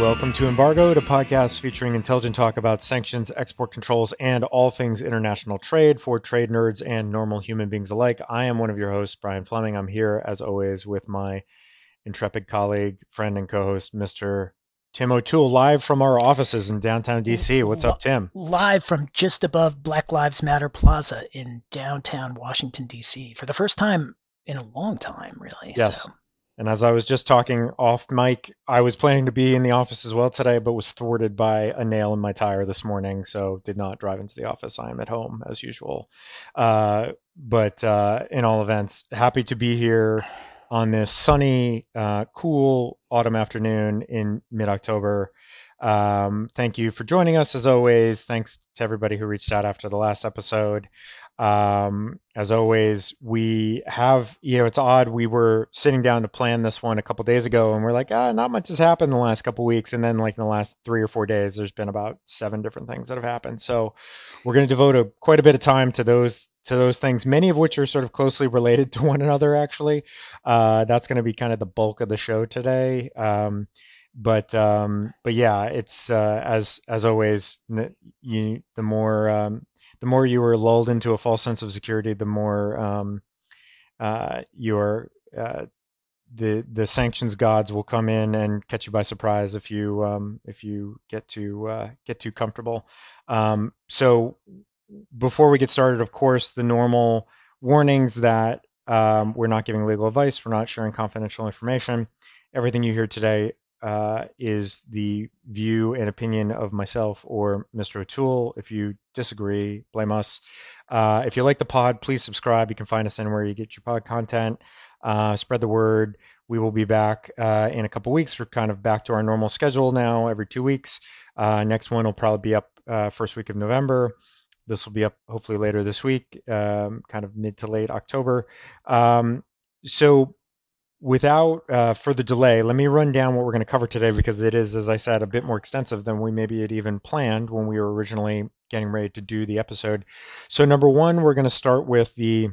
Welcome to Embargoed, a podcast featuring intelligent talk about sanctions, export controls, and all things international trade for trade nerds and normal human beings alike. I am one of your hosts, Brian Fleming. I'm here, as always, with my intrepid colleague, friend, and co host, Mr. Tim O'Toole, live from our offices in downtown DC. What's up, Tim? Live from just above Black Lives Matter Plaza in downtown Washington, DC, for the first time in a long time, really. Yes. So. And as I was just talking off mic, I was planning to be in the office as well today, but was thwarted by a nail in my tire this morning, so did not drive into the office. I am at home as usual. Uh, but uh, in all events, happy to be here on this sunny, uh, cool autumn afternoon in mid October. Um, thank you for joining us as always. Thanks to everybody who reached out after the last episode. Um, as always, we have, you know, it's odd. We were sitting down to plan this one a couple days ago, and we're like, ah, not much has happened in the last couple weeks. And then, like in the last three or four days, there's been about seven different things that have happened. So we're going to devote a, quite a bit of time to those to those things, many of which are sort of closely related to one another. Actually, uh, that's going to be kind of the bulk of the show today. Um, but um, but yeah, it's uh, as as always, you the more um, the more you are lulled into a false sense of security, the more um, uh, your uh, the the sanctions gods will come in and catch you by surprise if you um, if you get too uh, get too comfortable. Um, so before we get started, of course, the normal warnings that um, we're not giving legal advice, we're not sharing confidential information. Everything you hear today uh, is the view and opinion of myself or Mr. O'Toole. If you disagree, blame us. Uh, if you like the pod, please subscribe. You can find us anywhere you get your pod content. Uh, spread the word. We will be back uh, in a couple weeks. We're kind of back to our normal schedule now, every two weeks. Uh, next one will probably be up uh, first week of November. This will be up hopefully later this week, um, kind of mid to late October. Um, so without uh, further delay, let me run down what we're going to cover today because it is, as I said, a bit more extensive than we maybe had even planned when we were originally getting ready to do the episode. So, number one, we're going to start with the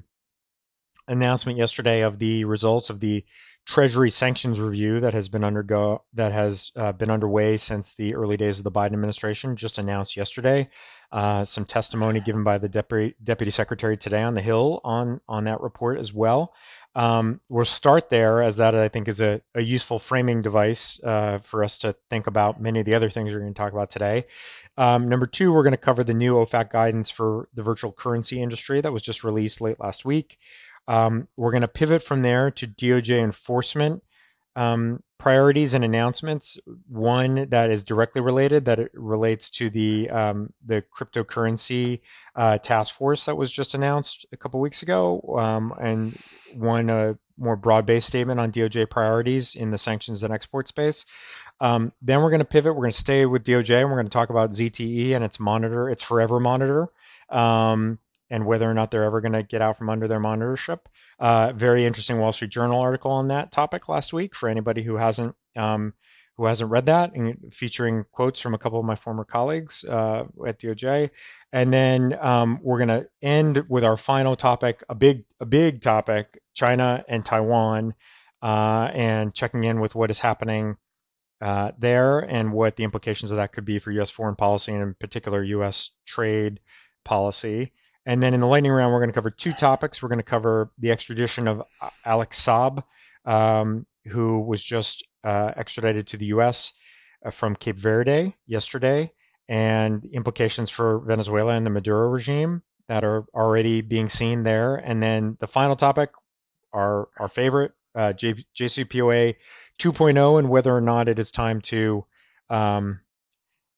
announcement yesterday of the results of the Treasury sanctions review that has been undergo that has uh, been underway since the early days of the Biden administration. Just announced yesterday, uh, some testimony given by the deputy deputy secretary today on the Hill on on that report as well. Um, we'll start there as that I think is a, a useful framing device uh, for us to think about many of the other things we're going to talk about today. Um, number two, we're going to cover the new OFAC guidance for the virtual currency industry that was just released late last week. Um, we're going to pivot from there to DOJ enforcement um, priorities and announcements. One that is directly related that it relates to the um, the cryptocurrency uh, task force that was just announced a couple weeks ago, um, and one a more broad-based statement on DOJ priorities in the sanctions and export space. Um, then we're going to pivot. We're going to stay with DOJ, and we're going to talk about ZTE and its monitor, its forever monitor. Um, and whether or not they're ever going to get out from under their monitorship. Uh, very interesting Wall Street Journal article on that topic last week for anybody who hasn't um, who hasn't read that, and featuring quotes from a couple of my former colleagues uh, at DOJ. And then um, we're going to end with our final topic, a big a big topic, China and Taiwan, uh, and checking in with what is happening. Uh, there and what the implications of that could be for U.S. foreign policy and in particular U.S. trade policy. And then in the lightning round, we're going to cover two topics. We're going to cover the extradition of Alex Saab, um, who was just uh, extradited to the U.S. Uh, from Cape Verde yesterday, and implications for Venezuela and the Maduro regime that are already being seen there. And then the final topic, our our favorite, uh, J- JCPOA 2.0, and whether or not it is time to um,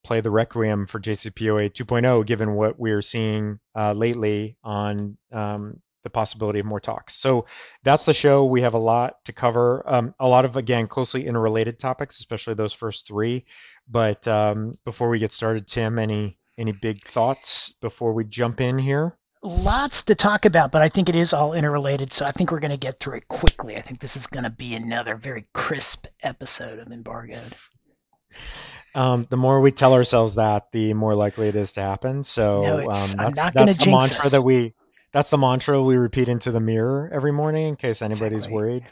play the requiem for JCPOA 2.0, given what we're seeing uh, lately on um, the possibility of more talks. So that's the show. We have a lot to cover. Um, a lot of, again, closely interrelated topics, especially those first three. But um, before we get started, Tim, any any big thoughts before we jump in here? Lots to talk about, but I think it is all interrelated, so I think we're going to get through it quickly. I think this is going to be another very crisp episode of Embargoed. Um, the more we tell ourselves that, the more likely it is to happen. So no, um, that's, that's, I'm not going to the mantra us. that we that's the mantra we repeat into the mirror every morning in case anybody's Exactly. worried,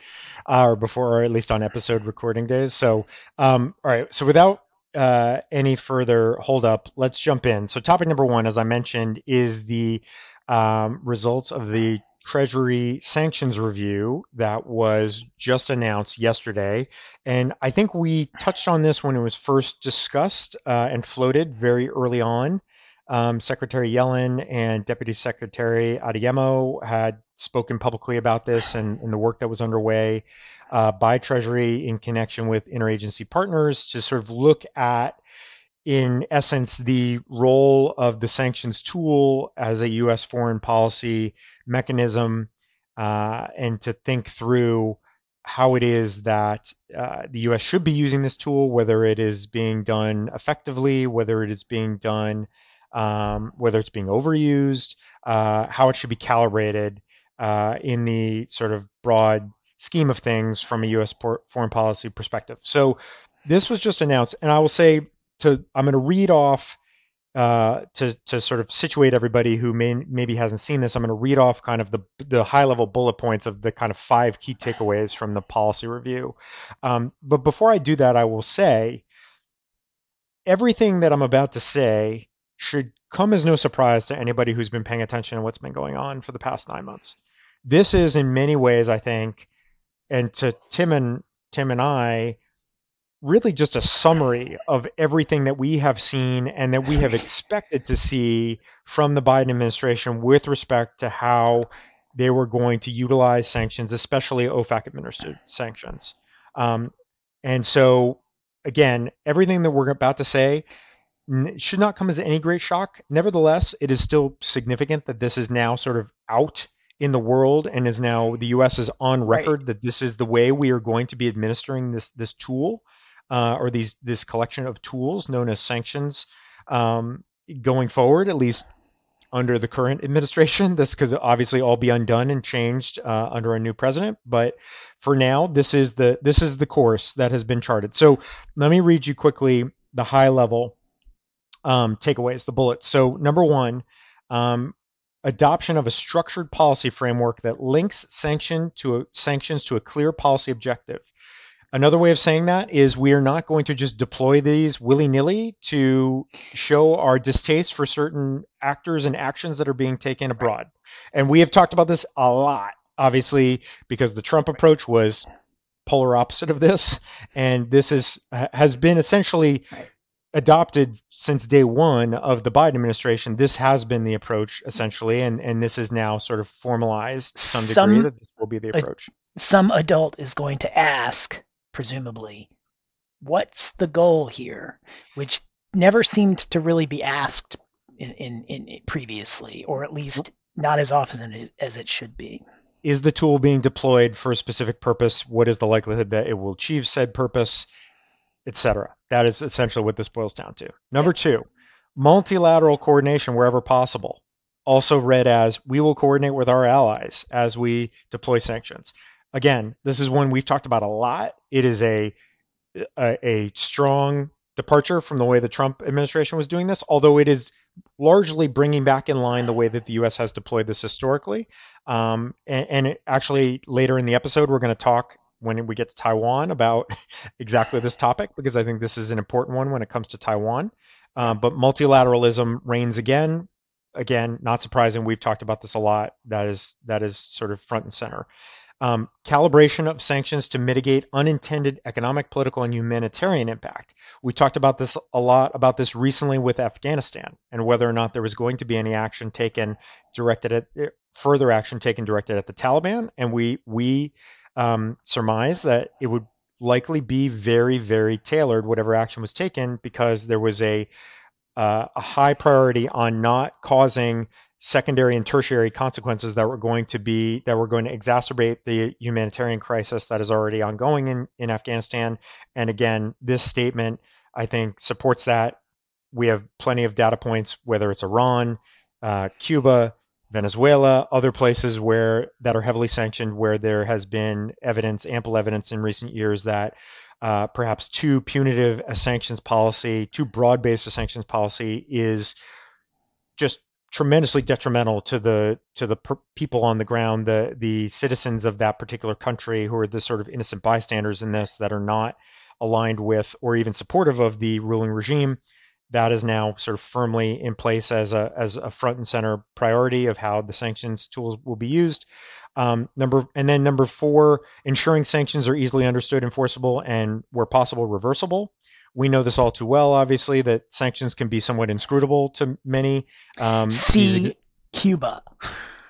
uh, or before, or at least on episode recording days. So, um, all right. So without uh, any further hold up, let's jump in. So topic number one, as I mentioned, is the um, results of the Treasury sanctions review that was just announced yesterday. And I think we touched on this when it was first discussed uh, and floated very early on. Um, Secretary Yellen and Deputy Secretary Adeyemo had spoken publicly about this and, and the work that was underway uh, by Treasury in connection with interagency partners to sort of look at, in essence, the role of the sanctions tool as a U.S. foreign policy mechanism uh, and to think through how it is that uh, the U.S. should be using this tool, whether it is being done effectively, whether it is being done, um, whether it's being overused, uh, how it should be calibrated uh, in the sort of broad scheme of things from a U.S. por- foreign policy perspective. So this was just announced, and I will say to I'm going to read off uh, to to sort of situate everybody who may maybe hasn't seen this. I'm going to read off kind of the the high level bullet points of the kind of five key takeaways from the policy review. Um, but before I do that, I will say everything that I'm about to say should come as no surprise to anybody who's been paying attention to what's been going on for the past nine months. This is in many ways, I think, and to Tim and Tim and I, really just a summary of everything that we have seen and that we have expected to see from the Biden administration with respect to how they were going to utilize sanctions, especially OFAC administered sanctions. Um, and so, again, everything that we're about to say should not come as any great shock. Nevertheless, it is still significant that this is now sort of out in the world and is now the U.S. is on Right. record that this is the way we are going to be administering this this tool uh, or these this collection of tools known as sanctions um, going forward, at least under the current administration. This could obviously all be undone and changed uh, under a new president, but for now, this is the this is the course that has been charted. So let me read you quickly the high level um, takeaways, the bullets. So number one. Um, adoption of a structured policy framework that links sanction to a, sanctions to a clear policy objective. Another way of saying that is we are not going to just deploy these willy nilly to show our distaste for certain actors and actions that are being taken abroad. And we have talked about this a lot, obviously, because the Trump approach was polar opposite of this. And this is has been essentially adopted since day one of the Biden administration. This has been the approach essentially, and, and this is now sort of formalized to some degree Some- that this will be the approach. Some adult is going to ask, presumably, what's the goal here? Which never seemed to really be asked in, in, in previously, or at least not as often as it should be. is the tool being deployed for a specific purpose? What is the likelihood that it will achieve said purpose, etc. That is essentially what this boils down to. Number two, multilateral coordination wherever possible. Also read as we will coordinate with our allies as we deploy sanctions. Again, this is one we've talked about a lot. It is a a, a strong departure from the way the Trump administration was doing this, although it is largely bringing back in line the way that the U.S. has deployed this historically. Um, and, and actually, later in the episode, we're going to talk when we get to Taiwan about exactly this topic because I think this is an important one when it comes to Taiwan. Um, but multilateralism reigns again. Again, not surprising. We've talked about this a lot. That is that is sort of front and center. Um, calibration of sanctions to mitigate unintended economic, political, and humanitarian impact. We talked about this a lot about this recently with Afghanistan and whether or not there was going to be any action taken directed at further action taken directed at the Taliban, and we we um, surmise that it would likely be very very tailored whatever action was taken because there was a uh, a high priority on not causing secondary and tertiary consequences that were going to be that were going to exacerbate the humanitarian crisis that is already ongoing in, in Afghanistan. And again, this statement I think supports that. We have plenty of data points, whether it's Iran, uh, Cuba, Venezuela, other places where that are heavily sanctioned, where there has been evidence, ample evidence in recent years that uh, perhaps too punitive a sanctions policy, too broad-based a sanctions policy is just tremendously detrimental to the to the per- people on the ground, the the citizens of that particular country who are the sort of innocent bystanders in this that are not aligned with or even supportive of the ruling regime. That is now sort of firmly in place as a as a front and center priority of how the sanctions tools will be used. Um, number and then number four, ensuring sanctions are easily understood, enforceable, and where possible reversible. We know this all too well, obviously, that sanctions can be somewhat inscrutable to many. Um, see Cuba.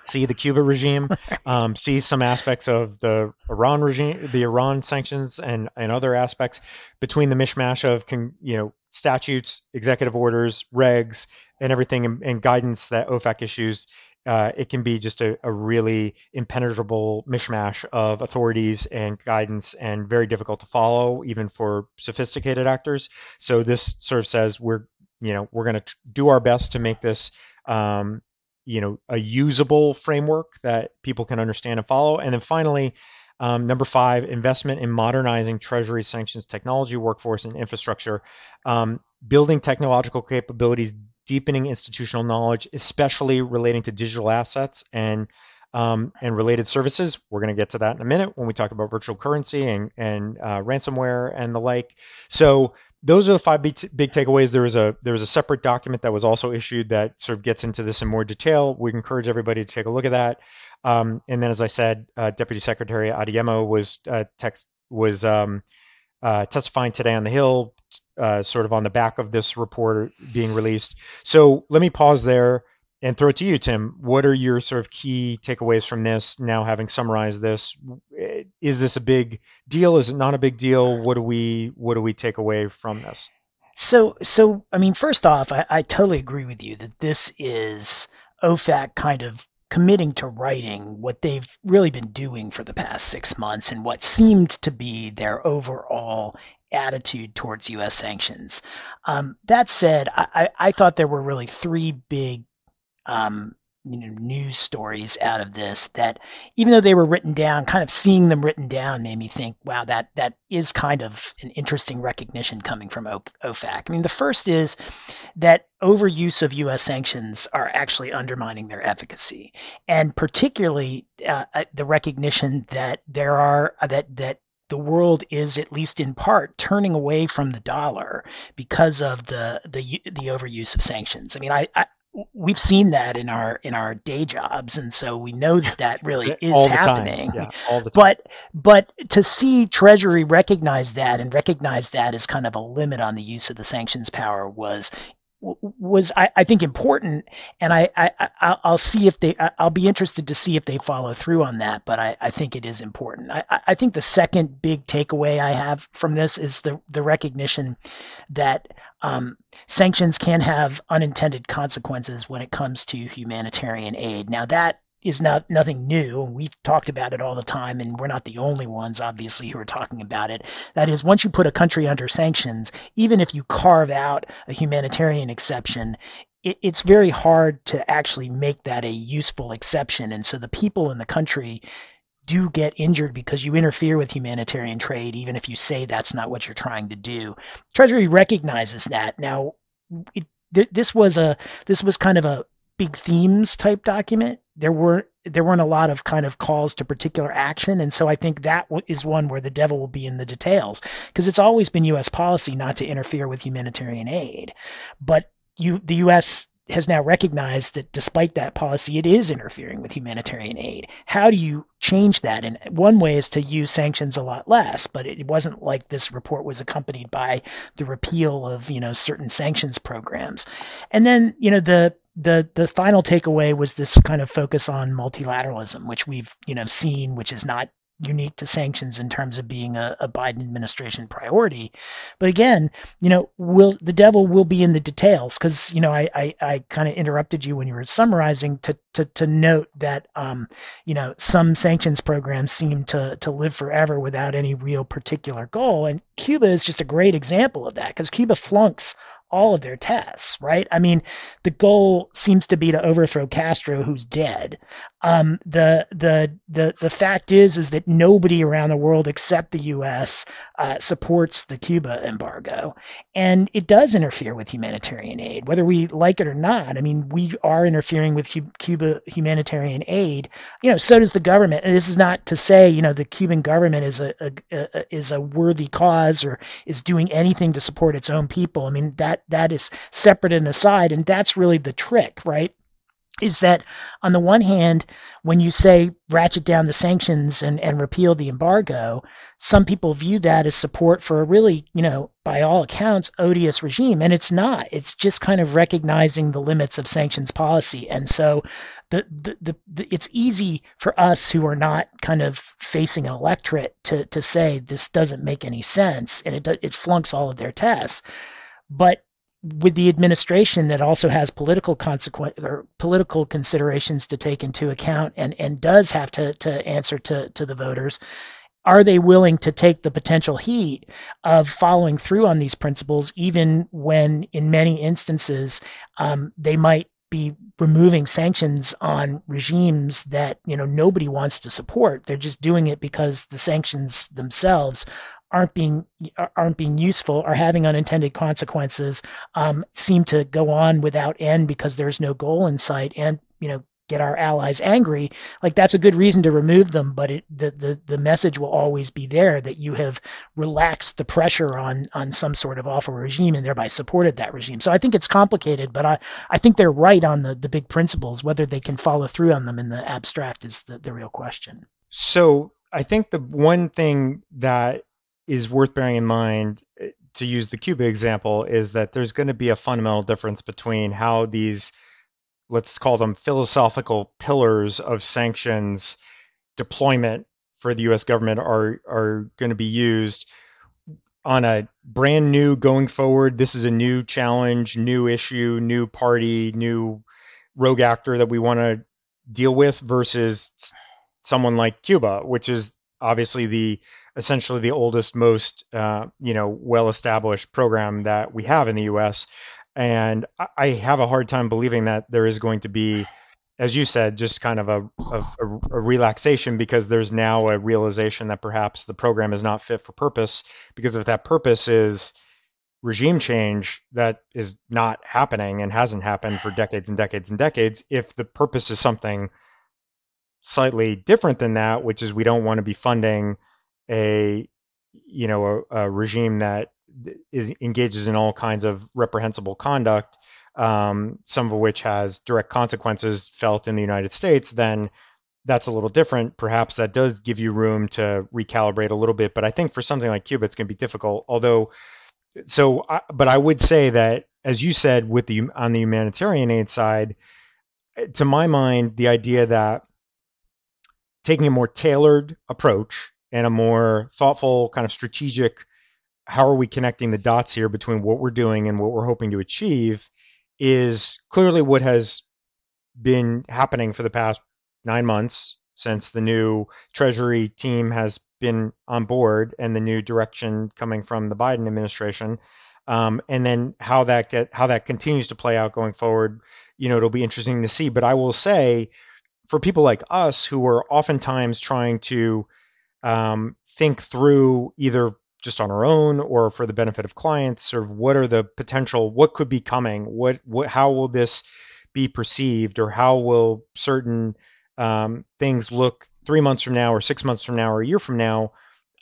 See the Cuba regime. Um, see some aspects of the Iran regime, the Iran sanctions, and and other aspects between the mishmash of you know statutes, executive orders, regs, and everything, and, and guidance that OFAC issues uh, it can be just a, a, really impenetrable mishmash of authorities and guidance and very difficult to follow even for sophisticated actors. So this sort of says we're you know we're going to do our best to make this um, you know a usable framework that people can understand and follow. And then finally um, number five investment in modernizing treasury sanctions technology workforce and infrastructure. Um, building technological capabilities deepening institutional knowledge, especially relating to digital assets and um, and related services. We're going to get to that in a minute when we talk about virtual currency and and uh, ransomware and the like. So those are the five big, big takeaways. There was a there was a separate document that was also issued that sort of gets into this in more detail. We encourage everybody to take a look at that. Um, and then, as I said, uh, Deputy Secretary Adeyemo was uh, text was um, uh, testifying today on the Hill, uh, sort of on the back of this report being released. So let me pause there and throw it to you, Tim. What are your sort of key takeaways from this? Now having summarized this, is this a big deal? Is it not a big deal? What do we what do we take away from this? So so I mean, first off, I, I totally agree with you that this is OFAC kind of committing to writing what they've really been doing for the past six months and what seemed to be their overall attitude towards U.S. sanctions. Um, that said, I, I, thought there were really three big um, you know, news stories out of this that, even though they were written down, kind of seeing them written down made me think, wow, that that is kind of an interesting recognition coming from OFAC. I mean, the first is that overuse of U.S. sanctions are actually undermining their efficacy, and particularly uh, uh the recognition that there are that that the world is at least in part turning away from the dollar because of the the the overuse of sanctions. I mean, I, I we've seen that in our in our day jobs and so we know that that really is happening. Yeah, but but to see treasury recognize that and recognize that as kind of a limit on the use of the sanctions power was was I, I, think important, and I, I will see if they I'll be interested to see if they follow through on that. But I, I think it is important. I, I think the second big takeaway I have from this is the the recognition that um, sanctions can have unintended consequences when it comes to humanitarian aid. Now that is not nothing new, we've talked about it all the time, and we're not the only ones, obviously, who are talking about it. That is, once you put a country under sanctions, even if you carve out a humanitarian exception, it, it's very hard to actually make that a useful exception, and so the people in the country do get injured because you interfere with humanitarian trade, even if you say that's not what you're trying to do. Treasury recognizes that. Now, it, this was a this was kind of a big themes type document there were there weren't a lot of kind of calls to particular action and so i think that is one where the devil will be in the details because it's always been us policy not to interfere with humanitarian aid but you the us has now recognized that despite that policy, it is interfering with humanitarian aid. How do you change that? And one way is to use sanctions a lot less, but it wasn't like this report was accompanied by the repeal of, you know, certain sanctions programs. And then, you know, the the the final takeaway was this kind of focus on multilateralism, which we've you know seen, which is not unique to sanctions in terms of being a, a, Biden administration priority. But again, you know, will the devil will be in the details because you know I I, I kind of interrupted you when you were summarizing to to, to note that um, you know some sanctions programs seem to to live forever without any real particular goal, and Cuba is just a great example of that because Cuba flunks all of their tests, right? I mean, the goal seems to be to overthrow Castro, who's dead. Um, the the the the fact is is that nobody around the world except the U.S. Uh, supports the Cuba embargo, and it does interfere with humanitarian aid, whether we like it or not. I mean, we are interfering with Cuba humanitarian aid. You know, so does the government. And this is not to say you know the Cuban government is a, a, a is a worthy cause or is doing anything to support its own people. I mean that that is separate and aside, and that's really the trick, right? Is that on the one hand, when you say ratchet down the sanctions and, and repeal the embargo, some people view that as support for a really, you know, by all accounts, odious regime. And it's not. It's just kind of recognizing the limits of sanctions policy. And so the, the, the, the it's easy for us who are not kind of facing an electorate to, to say this doesn't make any sense and it, it flunks all of their tests. But with the administration that also has political consequence or political considerations to take into account and, and does have to, to answer to, to the voters, are they willing to take the potential heat of following through on these principles, even when in many instances um, they might be removing sanctions on regimes that you know nobody wants to support. They're just doing it because the sanctions themselves aren't being aren't being useful or having unintended consequences um, seem to go on without end because there's no goal in sight and you know get our allies angry like that's a good reason to remove them but it, the, the the message will always be there that you have relaxed the pressure on on some sort of awful regime and thereby supported that regime. So i think it's complicated but i i think they're right on the the big principles. Whether they can follow through on them in the abstract is the, the real question. So i think the one thing that is worth bearing in mind eh, to use the Cuba example is that there's going to be a fundamental difference between how these, let's call them philosophical pillars of sanctions deployment for the U.S. government are are going to be used on a brand new going forward. This is a new challenge, new issue, new party, new rogue actor that we want to deal with versus someone like Cuba, which is obviously the essentially the oldest, most uh, you know well-established program that we have in the U.S. And I have a hard time believing that there is going to be, as you said, just kind of a, a, a relaxation because there's now a realization that perhaps the program is not fit for purpose. Because if that purpose is regime change that is not happening and hasn't happened for decades and decades and decades, if the purpose is something slightly different than that, which is we don't want to be funding a you know a, a regime that is engages in all kinds of reprehensible conduct, um, some of which has direct consequences felt in the United States, then that's a little different. Perhaps that does give you room to recalibrate a little bit. But I think for something like Cuba, it's going to be difficult. Although, so, I, but I would say that, as you said, with the on the humanitarian aid side, to my mind, the idea that taking a more tailored approach and a more thoughtful, kind of strategic, how are we connecting the dots here between what we're doing and what we're hoping to achieve is clearly what has been happening for the past nine months since the new Treasury team has been on board and the new direction coming from the Biden administration. Um, and then how that get how that continues to play out going forward, you know, it'll be interesting to see. But I will say, for people like us who are oftentimes trying to um, think through either just on our own or for the benefit of clients, sort of what are the potential, what could be coming, what, what, how will this be perceived, or how will certain um, things look three months from now, or six months from now, or a year from now.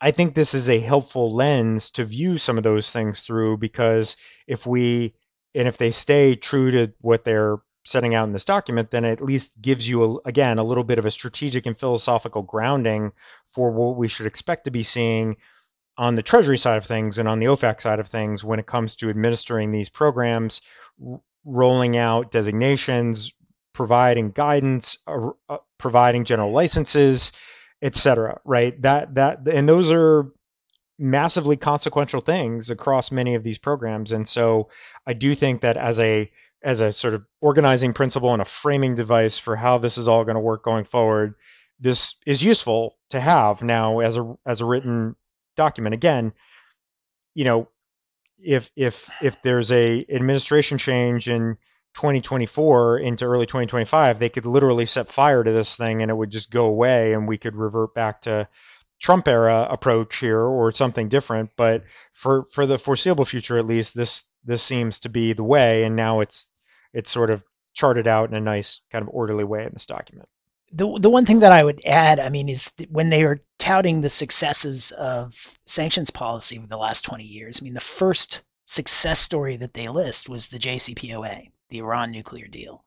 I think this is a helpful lens to view some of those things through because if we and if they stay true to what they're setting out in this document, then it at least gives you, a, again, a little bit of a strategic and philosophical grounding for what we should expect to be seeing on the Treasury side of things and on the OFAC side of things when it comes to administering these programs, r- rolling out designations, providing guidance, uh, uh, providing general licenses, etc. Right? That that and those are massively consequential things across many of these programs. And so I do think that as a as a sort of organizing principle and a framing device for how this is all going to work going forward, this is useful to have now as a as a written document. Again, you know, if if if there's a administration change in 2024 into early 2025, they could literally set fire to this thing and it would just go away and we could revert back to Trump era approach here or something different. But for for the foreseeable future, at least, this this seems to be the way, and now it's it's sort of charted out in a nice kind of orderly way in this document. The the one thing that I would add, I mean, is when they are touting the successes of sanctions policy over the last 20 years. I mean, the first success story that they list was the JCPOA, the Iran nuclear deal.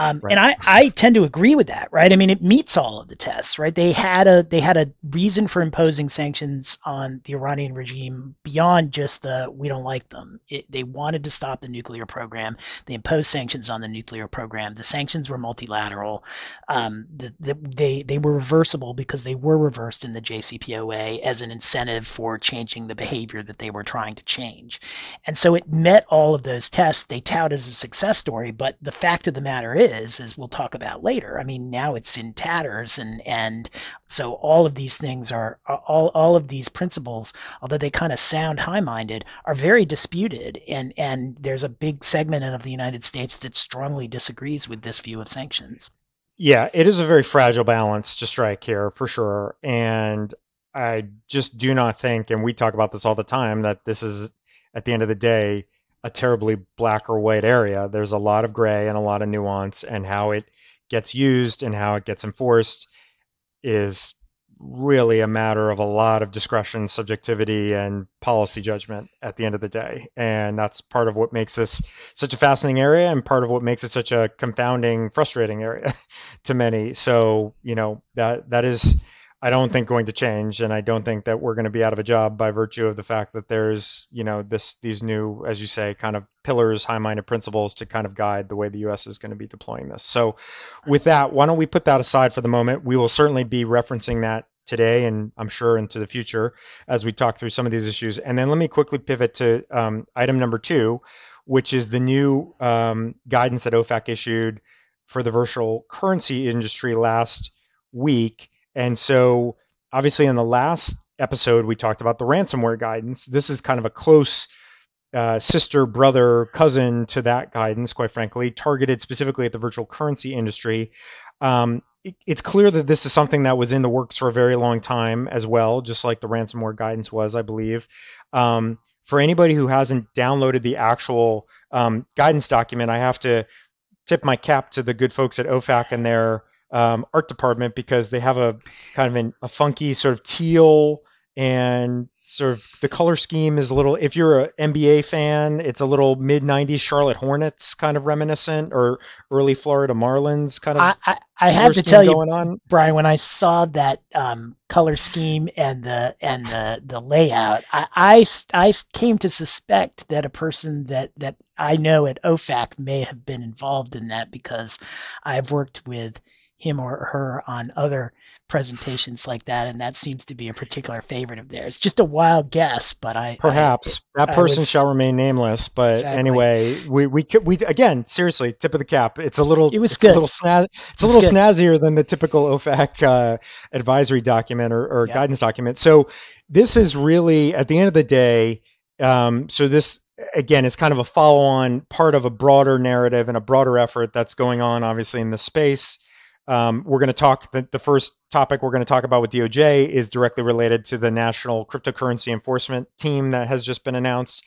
Um, right. And I, I tend to agree with that, right? I mean, it meets all of the tests, right? They had a they had a reason for imposing sanctions on the Iranian regime beyond just the we don't like them. It, they wanted to stop the nuclear program. They imposed sanctions on the nuclear program. The sanctions were multilateral. Um, the, the, they they were reversible because they were reversed in the JCPOA as an incentive for changing the behavior that they were trying to change. And so it met all of those tests. They tout as a success story, but the fact of the matter is, as we'll talk about later, I mean, now it's in tatters, and and so all of these things are all all of these principles, although they kind of sound high-minded, are very disputed, and and there's a big segment of the United States that strongly disagrees with this view of sanctions. Yeah, it is a very fragile balance to strike here for sure, and I just do not think, and we talk about this all the time, that this is at the end of the day a terribly black or white area. There's a lot of gray and a lot of nuance, and how it gets used and how it gets enforced is really a matter of a lot of discretion, subjectivity, and policy judgment at the end of the day. And that's part of what makes this such a fascinating area and part of what makes it such a confounding, frustrating area to many. So, you know, that that is I don't think going to change, and I don't think that we're going to be out of a job by virtue of the fact that there's, you know, this these new, as you say, kind of pillars, high-minded principles to kind of guide the way the U.S. is going to be deploying this. So, with that, why don't we put that aside for the moment? We will certainly be referencing that today, and I'm sure into the future as we talk through some of these issues. And then let me quickly pivot to um, item number two, which is the new um, guidance that OFAC issued for the virtual currency industry last week and so, obviously, in the last episode, we talked about the ransomware guidance. This is kind of a close uh, sister, brother, cousin to that guidance, quite frankly, targeted specifically at the virtual currency industry. Um, it, it's clear that this is something that was in the works for a very long time as well, just like the ransomware guidance was, I believe. Um, for anybody who hasn't downloaded the actual um, guidance document, I have to tip my cap to the good folks at OFAC and their um, art department because they have a kind of an, a funky sort of teal and sort of the color scheme is a little if you're an NBA fan, it's a little mid 90s Charlotte Hornets kind of reminiscent or early Florida Marlins kind of I, I, I have to tell you on. Brian when I saw that um, color scheme and the and the the layout I, I, I came to suspect that a person that that I know at OFAC may have been involved in that because I've worked with him or her on other presentations like that, and that seems to be a particular favorite of theirs. Just a wild guess, but I perhaps I, that person was, shall remain nameless. But exactly. anyway, we we we again seriously tip of the cap. It's a little it was it's good. a little snaz, it's, a little good. snazzier than the typical OFAC uh, advisory document or, or guidance document. So this is really at the end of the day. Um, so this again is kind of a follow-on part of a broader narrative and a broader effort that's going on, obviously in the space. Um, we're going to talk, the, the, first topic we're going to talk about with DOJ is directly related to the National Cryptocurrency Enforcement Team that has just been announced.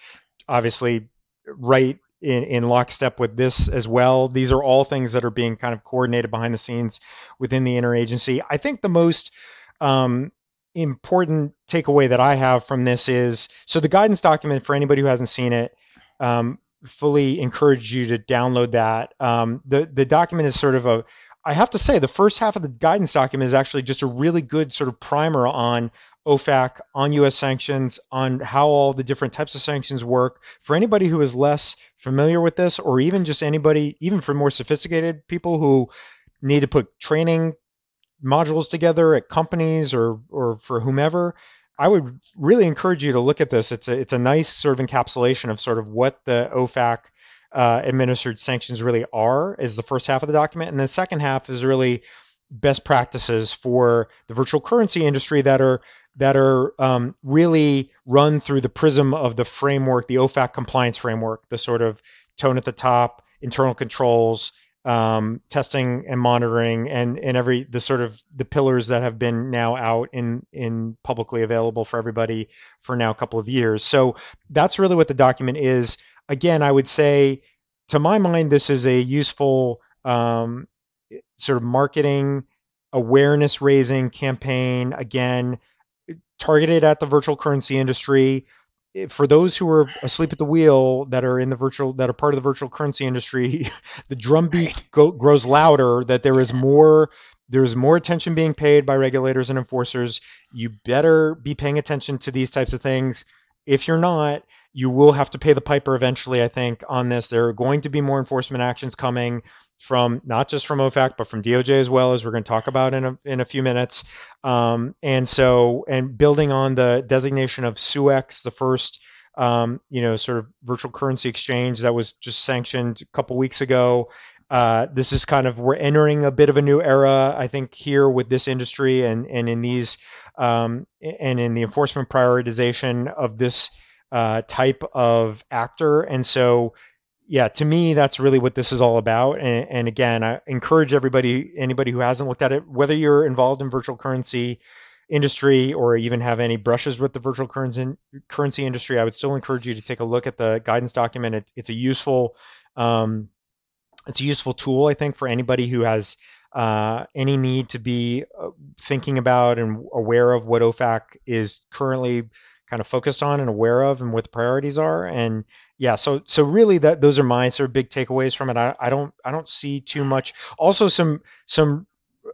Obviously, right in, in lockstep with this as well. These are all things that are being kind of coordinated behind the scenes within the interagency. I think the most um, important takeaway that I have from this is so the guidance document for anybody who hasn't seen it. Um, fully encourage you to download that. Um, the the document is sort of a I have to say, the first half of the guidance document is actually just a really good sort of primer on OFAC, on U.S. sanctions, on how all the different types of sanctions work. For anybody who is less familiar with this, or even just anybody, even for more sophisticated people who need to put training modules together at companies or or for whomever, I would really encourage you to look at this. It's a it's a nice sort of encapsulation of sort of what the OFAC uh, administered sanctions really are is the first half of the document, and the second half is really best practices for the virtual currency industry that are that are um, really run through the prism of the framework, the OFAC compliance framework, the sort of tone at the top, internal controls, um, testing and monitoring, and and every the sort of the pillars that have been now out in in publicly available for everybody for now a couple of years. So that's really what the document is. Again, I would say, to my mind, this is a useful um, sort of marketing awareness raising campaign. Again, targeted at the virtual currency industry for those who are asleep at the wheel that are in the virtual that are part of the virtual currency industry, the drumbeat go, grows louder that there is more there is more attention being paid by regulators and enforcers. You better be paying attention to these types of things. If you're not, you will have to pay the piper eventually. I think on this, there are going to be more enforcement actions coming from not just from OFAC but from DOJ as well as we're going to talk about in a in a few minutes. Um, and so and building on the designation of SUEX, the first um, you know sort of virtual currency exchange that was just sanctioned a couple weeks ago. Uh, this is kind of we're entering a bit of a new era, I think, here with this industry and and in these um, and in the enforcement prioritization of this uh, type of actor. And so yeah, to me, that's really what this is all about. And, and, again, I encourage everybody, anybody who hasn't looked at it, whether you're involved in virtual currency industry or even have any brushes with the virtual currency currency industry, I would still encourage you to take a look at the guidance document. It, it's a useful, um, it's a useful tool, I think, for anybody who has uh, any need to be uh, thinking about and aware of what OFAC is currently kind of focused on and aware of and what the priorities are. And yeah, so so really that those are my sort of big takeaways from it. I, I don't I don't see too much. Also some some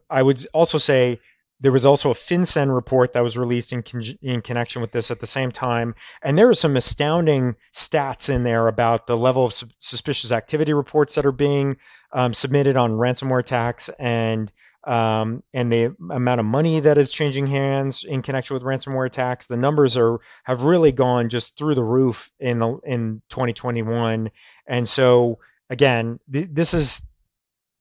I would also say there was also a FinCEN report that was released in, con- in connection with this at the same time, and there are some astounding stats in there about the level of su- suspicious activity reports that are being um, submitted on ransomware attacks and um, and the amount of money that is changing hands in connection with ransomware attacks. The numbers are have really gone just through the roof in the in 2021. And so again, th- this is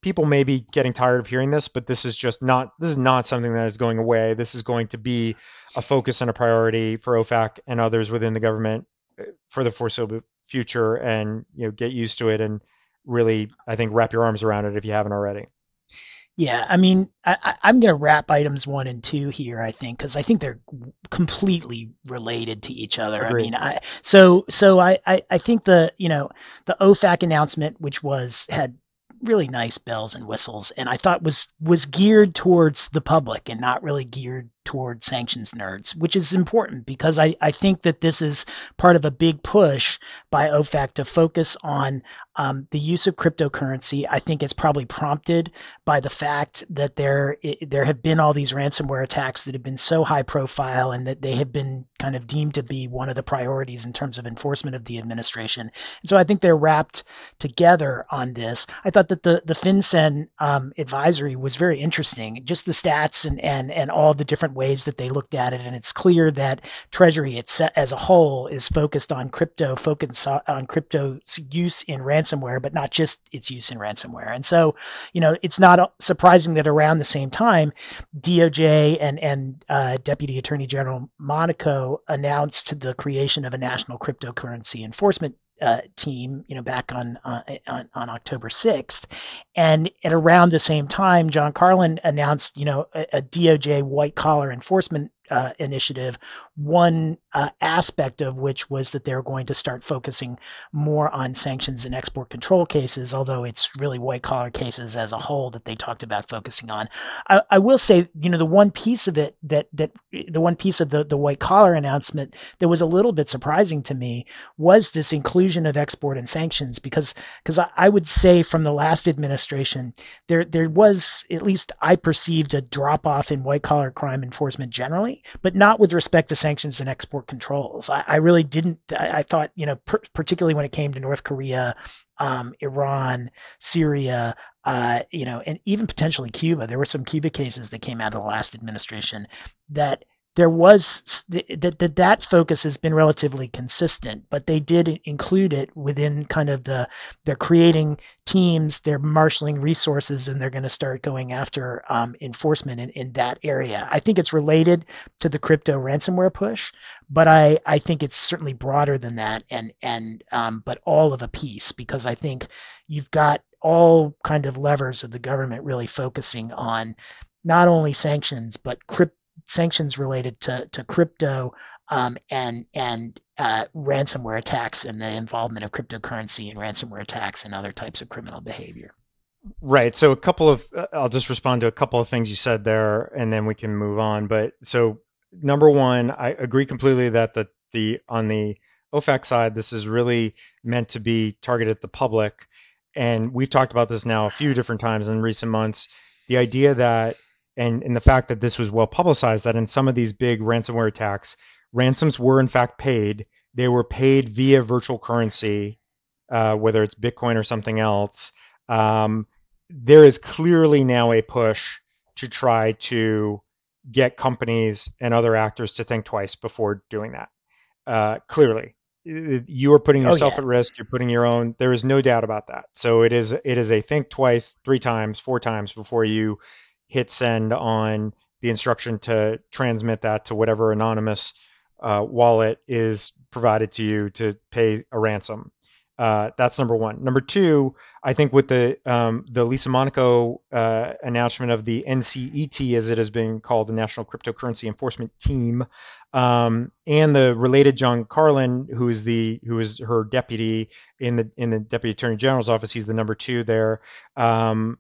people may be getting tired of hearing this, but this is just not this is not something that is going away. This is going to be a focus and a priority for OFAC and others within the government uh, for the foreseeable future. And you know, get used to it and really, I think, wrap your arms around it if you haven't already. Yeah, I mean, I, am going to wrap items one and two here. I think because I think they're completely related to each other. Agreed. I mean, I so so I, I I think the you know the OFAC announcement, which was had really nice bells and whistles, and I thought was was geared towards the public and not really geared toward sanctions nerds, which is important because I, I think that this is part of a big push by OFAC to focus on um, the use of cryptocurrency. I think it's probably prompted by the fact that there it, there have been all these ransomware attacks that have been so high profile and that they have been kind of deemed to be one of the priorities in terms of enforcement of the administration. And so I think they're wrapped together on this. I thought that the the FinCEN um, advisory was very interesting, just the stats and and and all the different ways that they looked at it, and it's clear that Treasury as a whole is focused on crypto, focused on crypto use in ransomware, but not just its use in ransomware. And so, you know, it's not surprising that around the same time, DOJ and and uh, Deputy Attorney General Monaco announced the creation of a national cryptocurrency enforcement uh, team, you know, back on, uh, on, on October 6th, and at around the same time, John Carlin announced, you know, a, a DOJ white collar enforcement uh, initiative, one uh, aspect of which was that they're going to start focusing more on sanctions and export control cases, although it's really white collar cases as a whole that they talked about focusing on. I, I, will say, you know, the one piece of it that that the one piece of the, the white collar announcement that was a little bit surprising to me was this inclusion of export and sanctions because because I, I would say from the last administration there there was at least I perceived a drop off in white collar crime enforcement generally but not with respect to sanctions and export controls. I, I really didn't. I, I, thought, you know, per, particularly when it came to North Korea, um, Iran, Syria, uh, you know, and even potentially Cuba. There were some Cuba cases that came out of the last administration that there was that that that focus has been relatively consistent, but they did include it within kind of the they're creating teams, they're marshaling resources, and they're going to start going after um, enforcement in, in that area. I think it's related to the crypto ransomware push, but I, I think it's certainly broader than that, and and um, but all of a piece because I think you've got all kind of levers of the government really focusing on not only sanctions but crypt, sanctions related to, to crypto um, and and uh, ransomware attacks and the involvement of cryptocurrency and ransomware attacks and other types of criminal behavior. Right. So a couple of uh, I'll just respond to a couple of things you said there, and then we can move on. But so number one, I agree completely that the the on the OFAC side, this is really meant to be targeted at the public and we've talked about this now a few different times in recent months. The idea that and, and the fact that this was well publicized that in some of these big ransomware attacks, ransoms were in fact paid. They were paid via virtual currency, uh, whether it's Bitcoin or something else. Um, there is clearly now a push to try to get companies and other actors to think twice before doing that. Uh, clearly, you are putting oh, yourself oh, yeah. at risk. You're putting your own. There is no doubt about that. So it is it is a think twice, three times, four times before you hit send on the instruction to transmit that to whatever anonymous uh, wallet is provided to you to pay a ransom. Uh, that's number one. Number two, I think with the um, the Lisa Monaco uh, announcement of the NCET, as it has been called, the National Cryptocurrency Enforcement Team, um, and the related John Carlin, who is the who is her deputy in the in the Deputy Attorney General's office. He's the number two there. Um,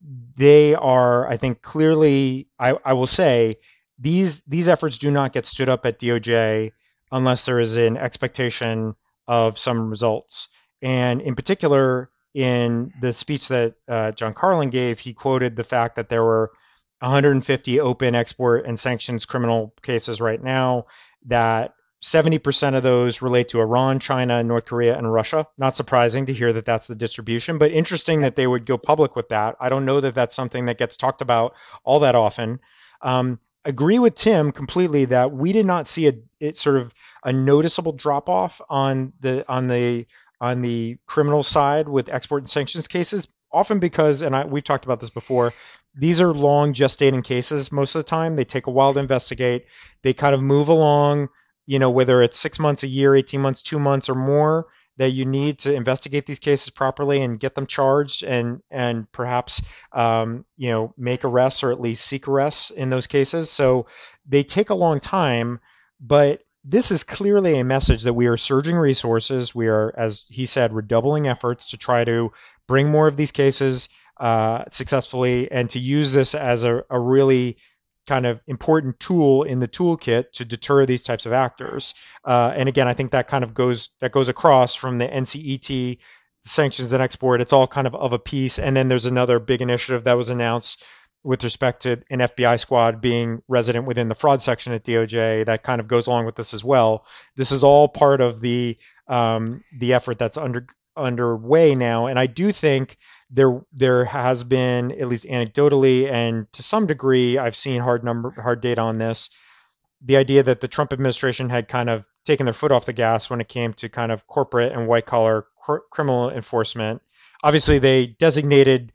they are, I think, clearly. I, I will say these these efforts do not get stood up at DOJ unless there is an expectation of some results. And in particular, in the speech that uh, John Carlin gave, he quoted the fact that there were 150 open export and sanctions criminal cases right now, that 70% of those relate to Iran, China, North Korea, and Russia. Not surprising to hear that that's the distribution, but interesting that they would go public with that. I don't know that that's something that gets talked about all that often. Um, agree with Tim completely that we did not see a it sort of a noticeable drop off on the on the on the criminal side with export and sanctions cases often because and I, we've talked about this before these are long gestating cases most of the time they take a while to investigate they kind of move along you know whether it's six months a year 18 months two months or more that you need to investigate these cases properly and get them charged and and perhaps um, you know make arrests or at least seek arrests in those cases. So they take a long time, but this is clearly a message that we are surging resources. We are, as he said, redoubling efforts to try to bring more of these cases uh, successfully and to use this as a, a really kind of important tool in the toolkit to deter these types of actors. Uh, and again, I think that kind of goes that goes across from the NCET sanctions and export. It's all kind of of a piece. And then there's another big initiative that was announced with respect to an FBI squad being resident within the fraud section at DOJ. That kind of goes along with this as well. This is all part of the um, the effort that's under underway now. And I do think there there has been at least anecdotally and to some degree I've seen hard number hard data on this. The idea that the Trump administration had kind of taken their foot off the gas when it came to kind of corporate and white collar cr- criminal enforcement. Obviously they designated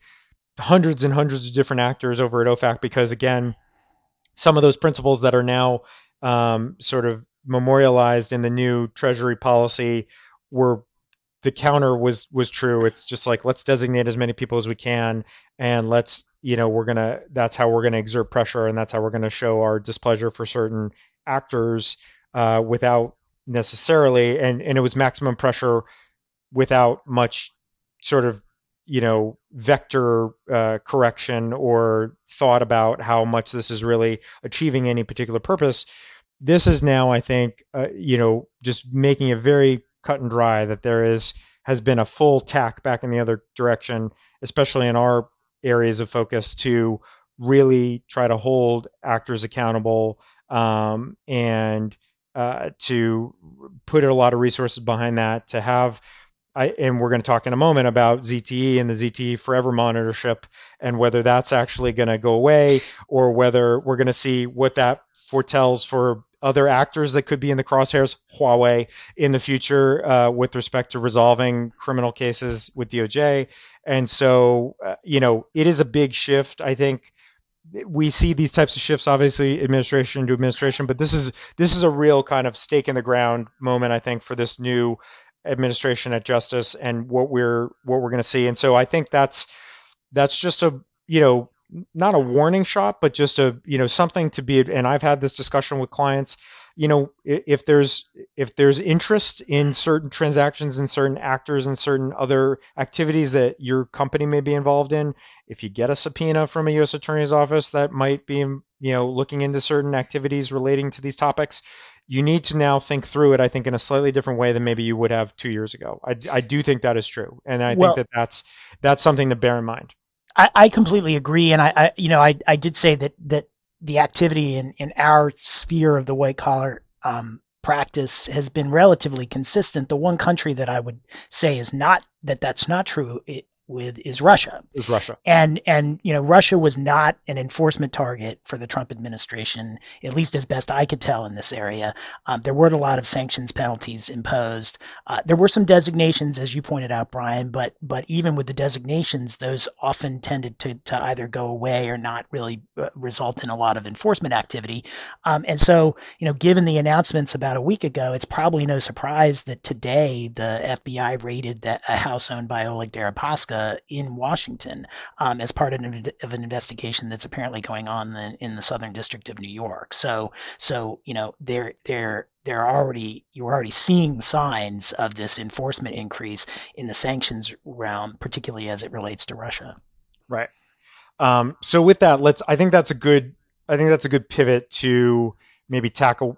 hundreds and hundreds of different actors over at OFAC because again some of those principles that are now um, sort of memorialized in the new treasury policy were the counter was was true. It's just like let's designate as many people as we can, and let's you know we're gonna that's how we're gonna exert pressure, and that's how we're gonna show our displeasure for certain actors uh, without necessarily, and and it was maximum pressure without much sort of you know vector uh, correction or thought about how much this is really achieving any particular purpose. This is now, I think, uh, you know, just making it very cut and dry that there is has been a full tack back in the other direction, especially in our areas of focus to really try to hold actors accountable um, and uh, to put a lot of resources behind that to have I, and we're going to talk in a moment about ZTE and the ZTE forever monitorship and whether that's actually going to go away or whether we're going to see what that foretells for other actors that could be in the crosshairs, Huawei, in the future uh, with respect to resolving criminal cases with DOJ. And so, uh, you know, it is a big shift. I think we see these types of shifts, obviously, administration to administration, but this is this is a real kind of stake in the ground moment, I think, for this new administration at Justice and what we're what we're going to see. And so, I think that's that's just a you know not a warning shot, but just a you know something to be. And I've had this discussion with clients. You know, if there's if there's interest in certain transactions and certain actors and certain other activities that your company may be involved in, if you get a subpoena from a U.S. attorney's office that might be you know looking into certain activities relating to these topics, you need to now think through it. I think in a slightly different way than maybe you would have two years ago. I, I do think that is true, and I well, think that that's that's something to bear in mind. I, I completely agree, and I, I, you know, I, I did say that that the activity in, in our sphere of the white collar um, practice has been relatively consistent. The one country that I would say is not that that's not true with is Russia. Is Russia. And and you know Russia was not an enforcement target for the Trump administration, at least as best I could tell in this area. Um, there weren't a lot of sanctions penalties imposed. Uh, there were some designations, as you pointed out, Brian, but but even with the designations, those often tended to to either go away or not really uh, result in a lot of enforcement activity. Um, and so you know, given the announcements about a week ago, it's probably no surprise that today the FBI raided that a house owned by Oleg Deripaska uh, in Washington um, as part of an, of an, investigation that's apparently going on in, in, the Southern District of New York. So, so you know, they're they're they're already you're already seeing signs of this enforcement increase in the sanctions realm, particularly as it relates to Russia. Right. Um, so with that, let's. I think that's a good. I think that's a good pivot to maybe tackle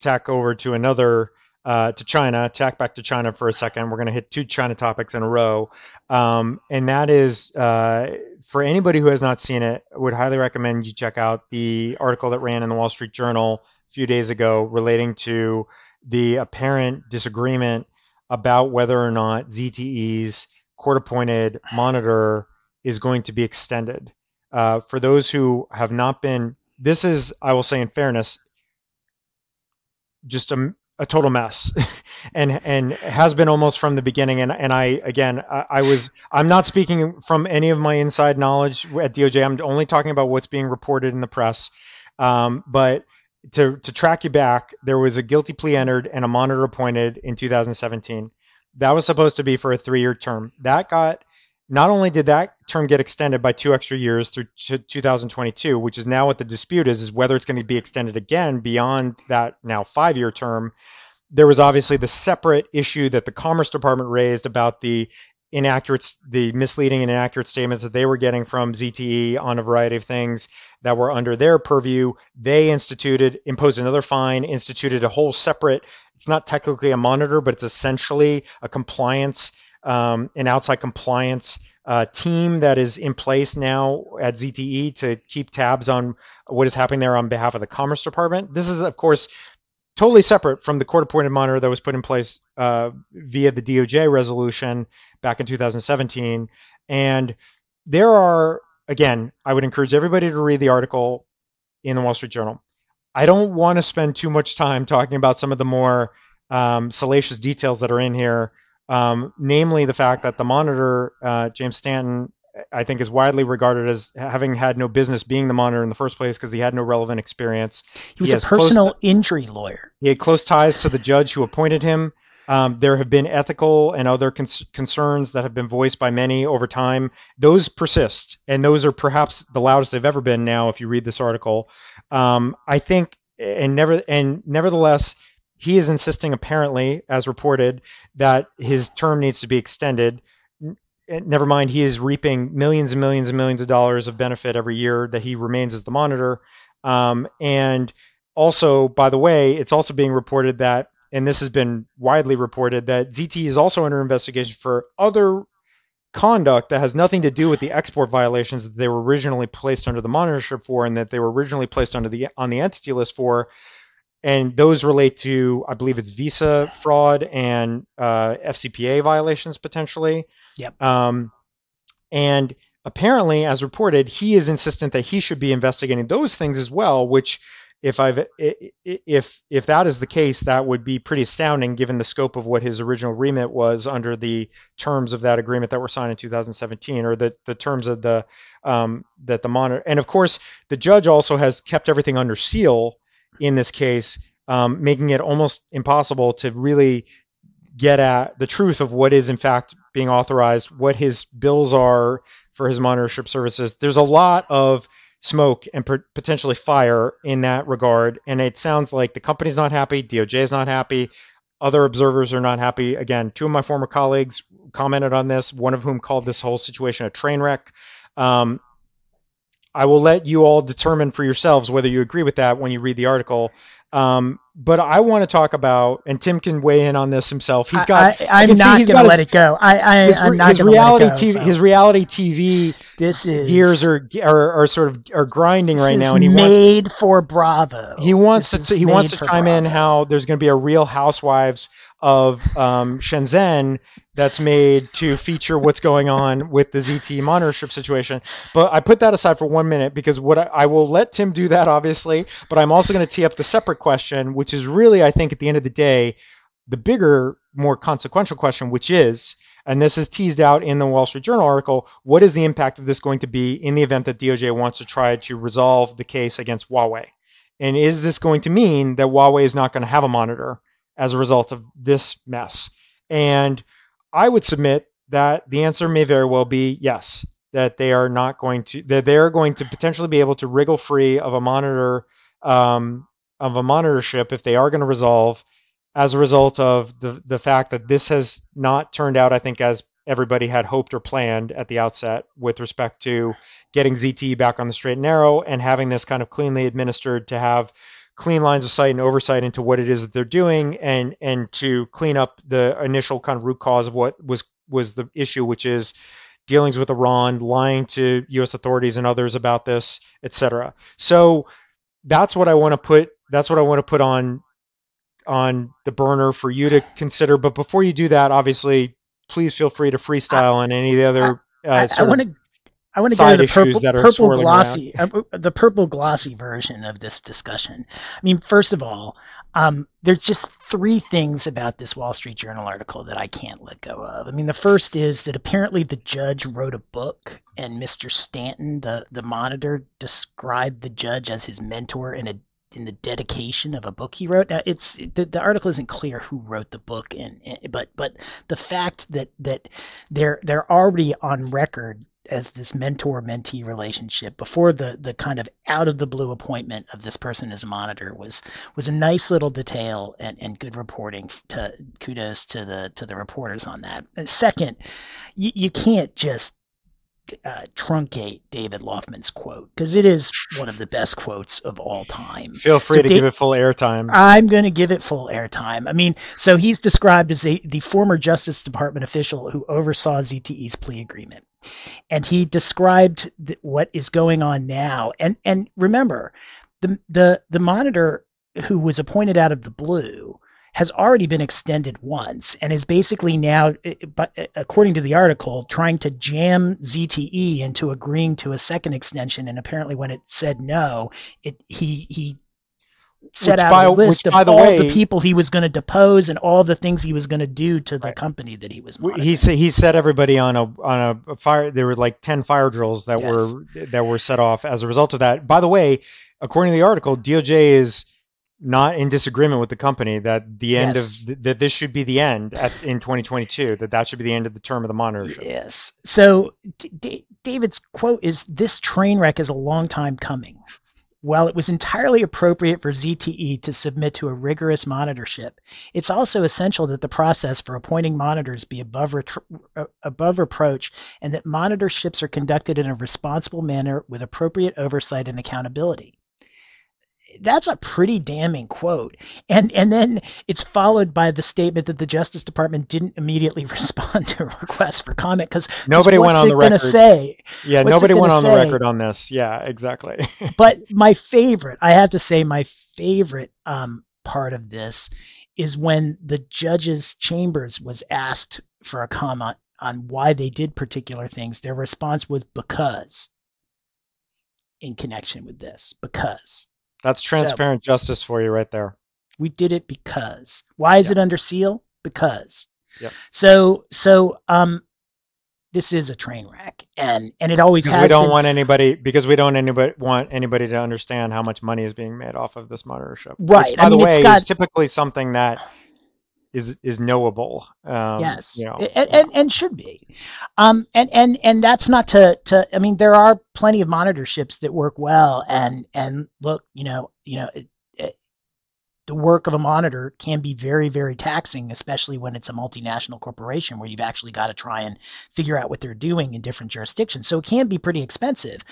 tack over to another uh, to China, tack back to China for a second. We're going to hit two China topics in a row. Um, and that is uh, for anybody who has not seen it, would highly recommend you check out the article that ran in the Wall Street Journal a few days ago relating to the apparent disagreement about whether or not ZTE's court appointed monitor is going to be extended. Uh, for those who have not been, this is, I will say in fairness, just a, a total mess and and has been almost from the beginning. And and I again I, I, was I'm not speaking from any of my inside knowledge at DOJ I'm only talking about what's being reported in the press. Um, but to to track you back there was a guilty plea entered and a monitor appointed in 2017 that was supposed to be for a 3-year term. That got not only did that term get extended by two extra years through 2022, which is now what the dispute is, is whether it's going to be extended again beyond that now five year term. There was obviously the separate issue that the Commerce Department raised about the inaccurate, the misleading and inaccurate statements that they were getting from ZTE on a variety of things that were under their purview. They instituted, imposed another fine, instituted a whole separate, it's not technically a monitor, but it's essentially a compliance um, an outside compliance uh, team that is in place now at ZTE to keep tabs on what is happening there on behalf of the Commerce Department. This is, of course, totally separate from the court appointed monitor that was put in place uh, via the DOJ resolution back in 2017. And there are, again, I would encourage everybody to read the article in the Wall Street Journal. I don't want to spend too much time talking about some of the more um, salacious details that are in here um, namely the fact that the monitor, uh, James Stanton, I think is widely regarded as having had no business being the monitor in the first place because he had no relevant experience. He was he a personal close, injury lawyer. He had close ties to the judge who appointed him. Um, there have been ethical and other cons- concerns that have been voiced by many over time. Those persist, and those are perhaps the loudest they've ever been. Now, if you read this article, um, I think, and never, and nevertheless, he is insisting, apparently, as reported, that his term needs to be extended. Never mind, he is reaping millions and millions and millions of dollars of benefit every year that he remains as the monitor. Um, and also, by the way, it's also being reported that, and this has been widely reported, that ZT is also under investigation for other conduct that has nothing to do with the export violations that they were originally placed under the monitorship for and that they were originally placed under the on the entity list for and those relate to, I believe it's visa fraud and uh, FCPA violations potentially. Yep. Um, and apparently, as reported, he is insistent that he should be investigating those things as well, which if I've if if that is the case, that would be pretty astounding given the scope of what his original remit was under the terms of that agreement that were signed in 2017, or the the terms of the um, that the monitor. And of course, the judge also has kept everything under seal in this case, um, making it almost impossible to really get at the truth of what is in fact being authorized, what his bills are for his monitorship services. There's a lot of smoke and potentially fire in that regard. And it sounds like the company's not happy, DOJ is not happy, other observers are not happy. Again, two of my former colleagues commented on this, one of whom called this whole situation a train wreck. Um, I will let you all determine for yourselves whether you agree with that when you read the article. Um, but I want to talk about, and Tim can weigh in on this himself. He's got. I, am not going to let it go. I, I am not his reality TV, so. his reality TV. This is gears are, are are sort of are grinding right now, and he made wants, for Bravo. He wants this to he wants to chime Bravo. in how there's going to be a Real Housewives of um, Shenzhen that's made to feature what's going on with the ZTE monitorship situation. But I put that aside for one minute because what I, I will let Tim do that, obviously, but I'm also going to tee up the separate question, which is really, I think, at the end of the day, the bigger, more consequential question, which is, and this is teased out in the Wall Street Journal article, what is the impact of this going to be in the event that DOJ wants to try to resolve the case against Huawei? And is this going to mean that Huawei is not going to have a monitor as a result of this mess? And I would submit that the answer may very well be yes, that they are not going to, that they are going to potentially be able to wriggle free of a monitor, um, of a monitorship if they are going to resolve as a result of the, the fact that this has not turned out, I think, as everybody had hoped or planned at the outset with respect to getting ZTE back on the straight and narrow and having this kind of cleanly administered to have clean lines of sight and oversight into what it is that they're doing and and to clean up the initial kind of root cause of what was was the issue which is dealings with Iran, lying to US authorities and others about this, etc. So that's what I want to put that's what I want to put on on the burner for you to consider. But before you do that, obviously, please feel free to freestyle on any of the other. Uh, I, I want to I want to go to the purple, purple glossy, uh, the purple glossy version of this discussion. I mean, first of all, um, there's just three things about this Wall Street Journal article that I can't let go of. I mean, the first is that apparently the judge wrote a book, and Mr. Stanton, the the monitor, described the judge as his mentor in a in the dedication of a book he wrote. Now, it's the, the article isn't clear who wrote the book, and, and but but the fact that that they're they're already on record as this mentor mentee relationship before the the kind of out of the blue appointment of this person as a monitor was was a nice little detail and, and good reporting to kudos to the to the reporters on that. And second you, you can't just uh, truncate David Laufman's quote because it is one of the best quotes of all time. Feel free so to give it full airtime. I'm going to give it full airtime. I mean, so he's described as the, the former Justice Department official who oversaw ZTE's plea agreement, and he described th- what is going on now. And and remember, the the the monitor who was appointed out of the blue has already been extended once and is basically now, eh, eh, eh, according to the article, trying to jam ZTE into agreeing to a second extension. And apparently, when it said no, it he he set which out by, a list of all way, the people he was going to depose and all the things he was going to do to the right. company that he was. Monitoring. He he set everybody on a on a fire. There were like ten fire drills that yes. were that were set off as a result of that. By the way, according to the article, DOJ is not in disagreement with the company that the end yes. of that this should be the end at, in 2022 that that should be the end of the term of the monitorship. Yes. So D- David's quote is this train wreck is a long time coming. While it was entirely appropriate for ZTE to submit to a rigorous monitorship, it's also essential that the process for appointing monitors be above, uh, above reproach and that monitorships are conducted in a responsible manner with appropriate oversight and accountability that's a pretty damning quote. And and then it's followed by the statement that the Justice Department didn't immediately respond to a request for comment because nobody went on the record. Say? Yeah, what's nobody went on say? the record on this. Yeah, exactly. but my favorite, I have to say, my favorite um, part of this is when the judge's chambers was asked for a comment on why they did particular things. Their response was because in connection with this, because That's transparent so, justice for you right there. We did it because. Why is yep. it under seal? Because. Yep. So so um this is a train wreck and and it always because has we don't been. want anybody because we don't anybody want anybody to understand how much money is being made off of this monitorship right which, by I mean, the way got, is typically something that is is knowable um, yes. you know, and, and, and should be. Um and and and that's not to to i mean there are plenty of monitorships that work well and and look you know you know it, the work of a monitor can be very, very taxing, especially when it's a multinational corporation where you've actually got to try and figure out what they're doing in different jurisdictions. So it can be pretty expensive,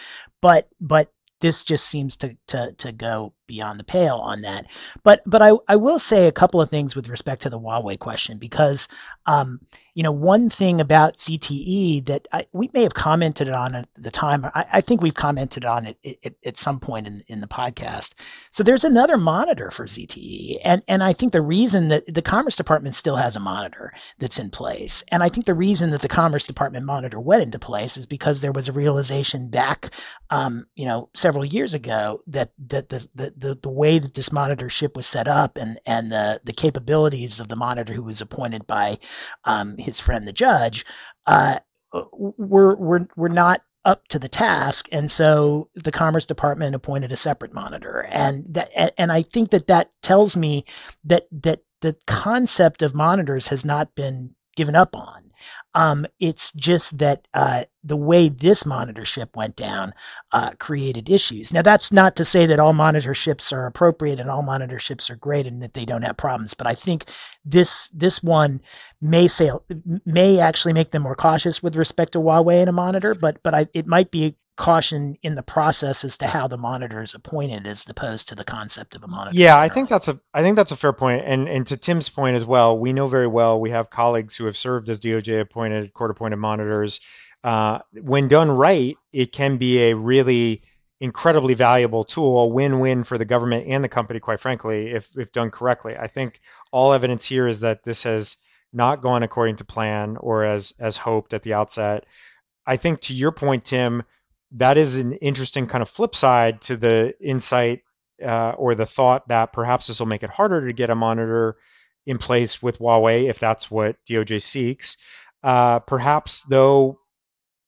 but but this just seems to to to go beyond the pale on that. But but I, I will say a couple of things with respect to the Huawei question because um, you know one thing about ZTE that I, we may have commented on at the time. I, I think we've commented on it, it, at some point in, in the podcast. So there's another monitor for ZTE, and and I think the reason that the Commerce Department still has a monitor that's in place, and I think the reason that the Commerce Department monitor went into place is because there was a realization back, um, you know, several years ago that that the, the the, the way that this monitorship was set up and and the the capabilities of the monitor who was appointed by um, his friend the judge uh, were were were not up to the task. And so the commerce department appointed a separate monitor. And that and I think that that tells me that that the concept of monitors has not been given up on um, it's just that uh, the way this monitorship went down uh, created issues. Now, that's not to say that all monitorships are appropriate and all monitorships are great and that they don't have problems, but I think this this one may say may actually make them more cautious with respect to Huawei and a monitor, but but I, it might be caution in the process as to how the monitor is appointed as opposed to the concept of a monitor. Yeah, I think that's a I think that's a fair point. And and to Tim's point as well, we know very well we have colleagues who have served as DOJ appointed, court appointed monitors. Uh, when done right, it can be a really incredibly valuable tool, a win-win for the government and the company, quite frankly, if if done correctly. I think all evidence here is that this has not gone according to plan or as as hoped at the outset. I think to your point, Tim, that is an interesting kind of flip side to the insight uh, or the thought that perhaps this will make it harder to get a monitor in place with Huawei if that's what DOJ seeks. Uh, perhaps though,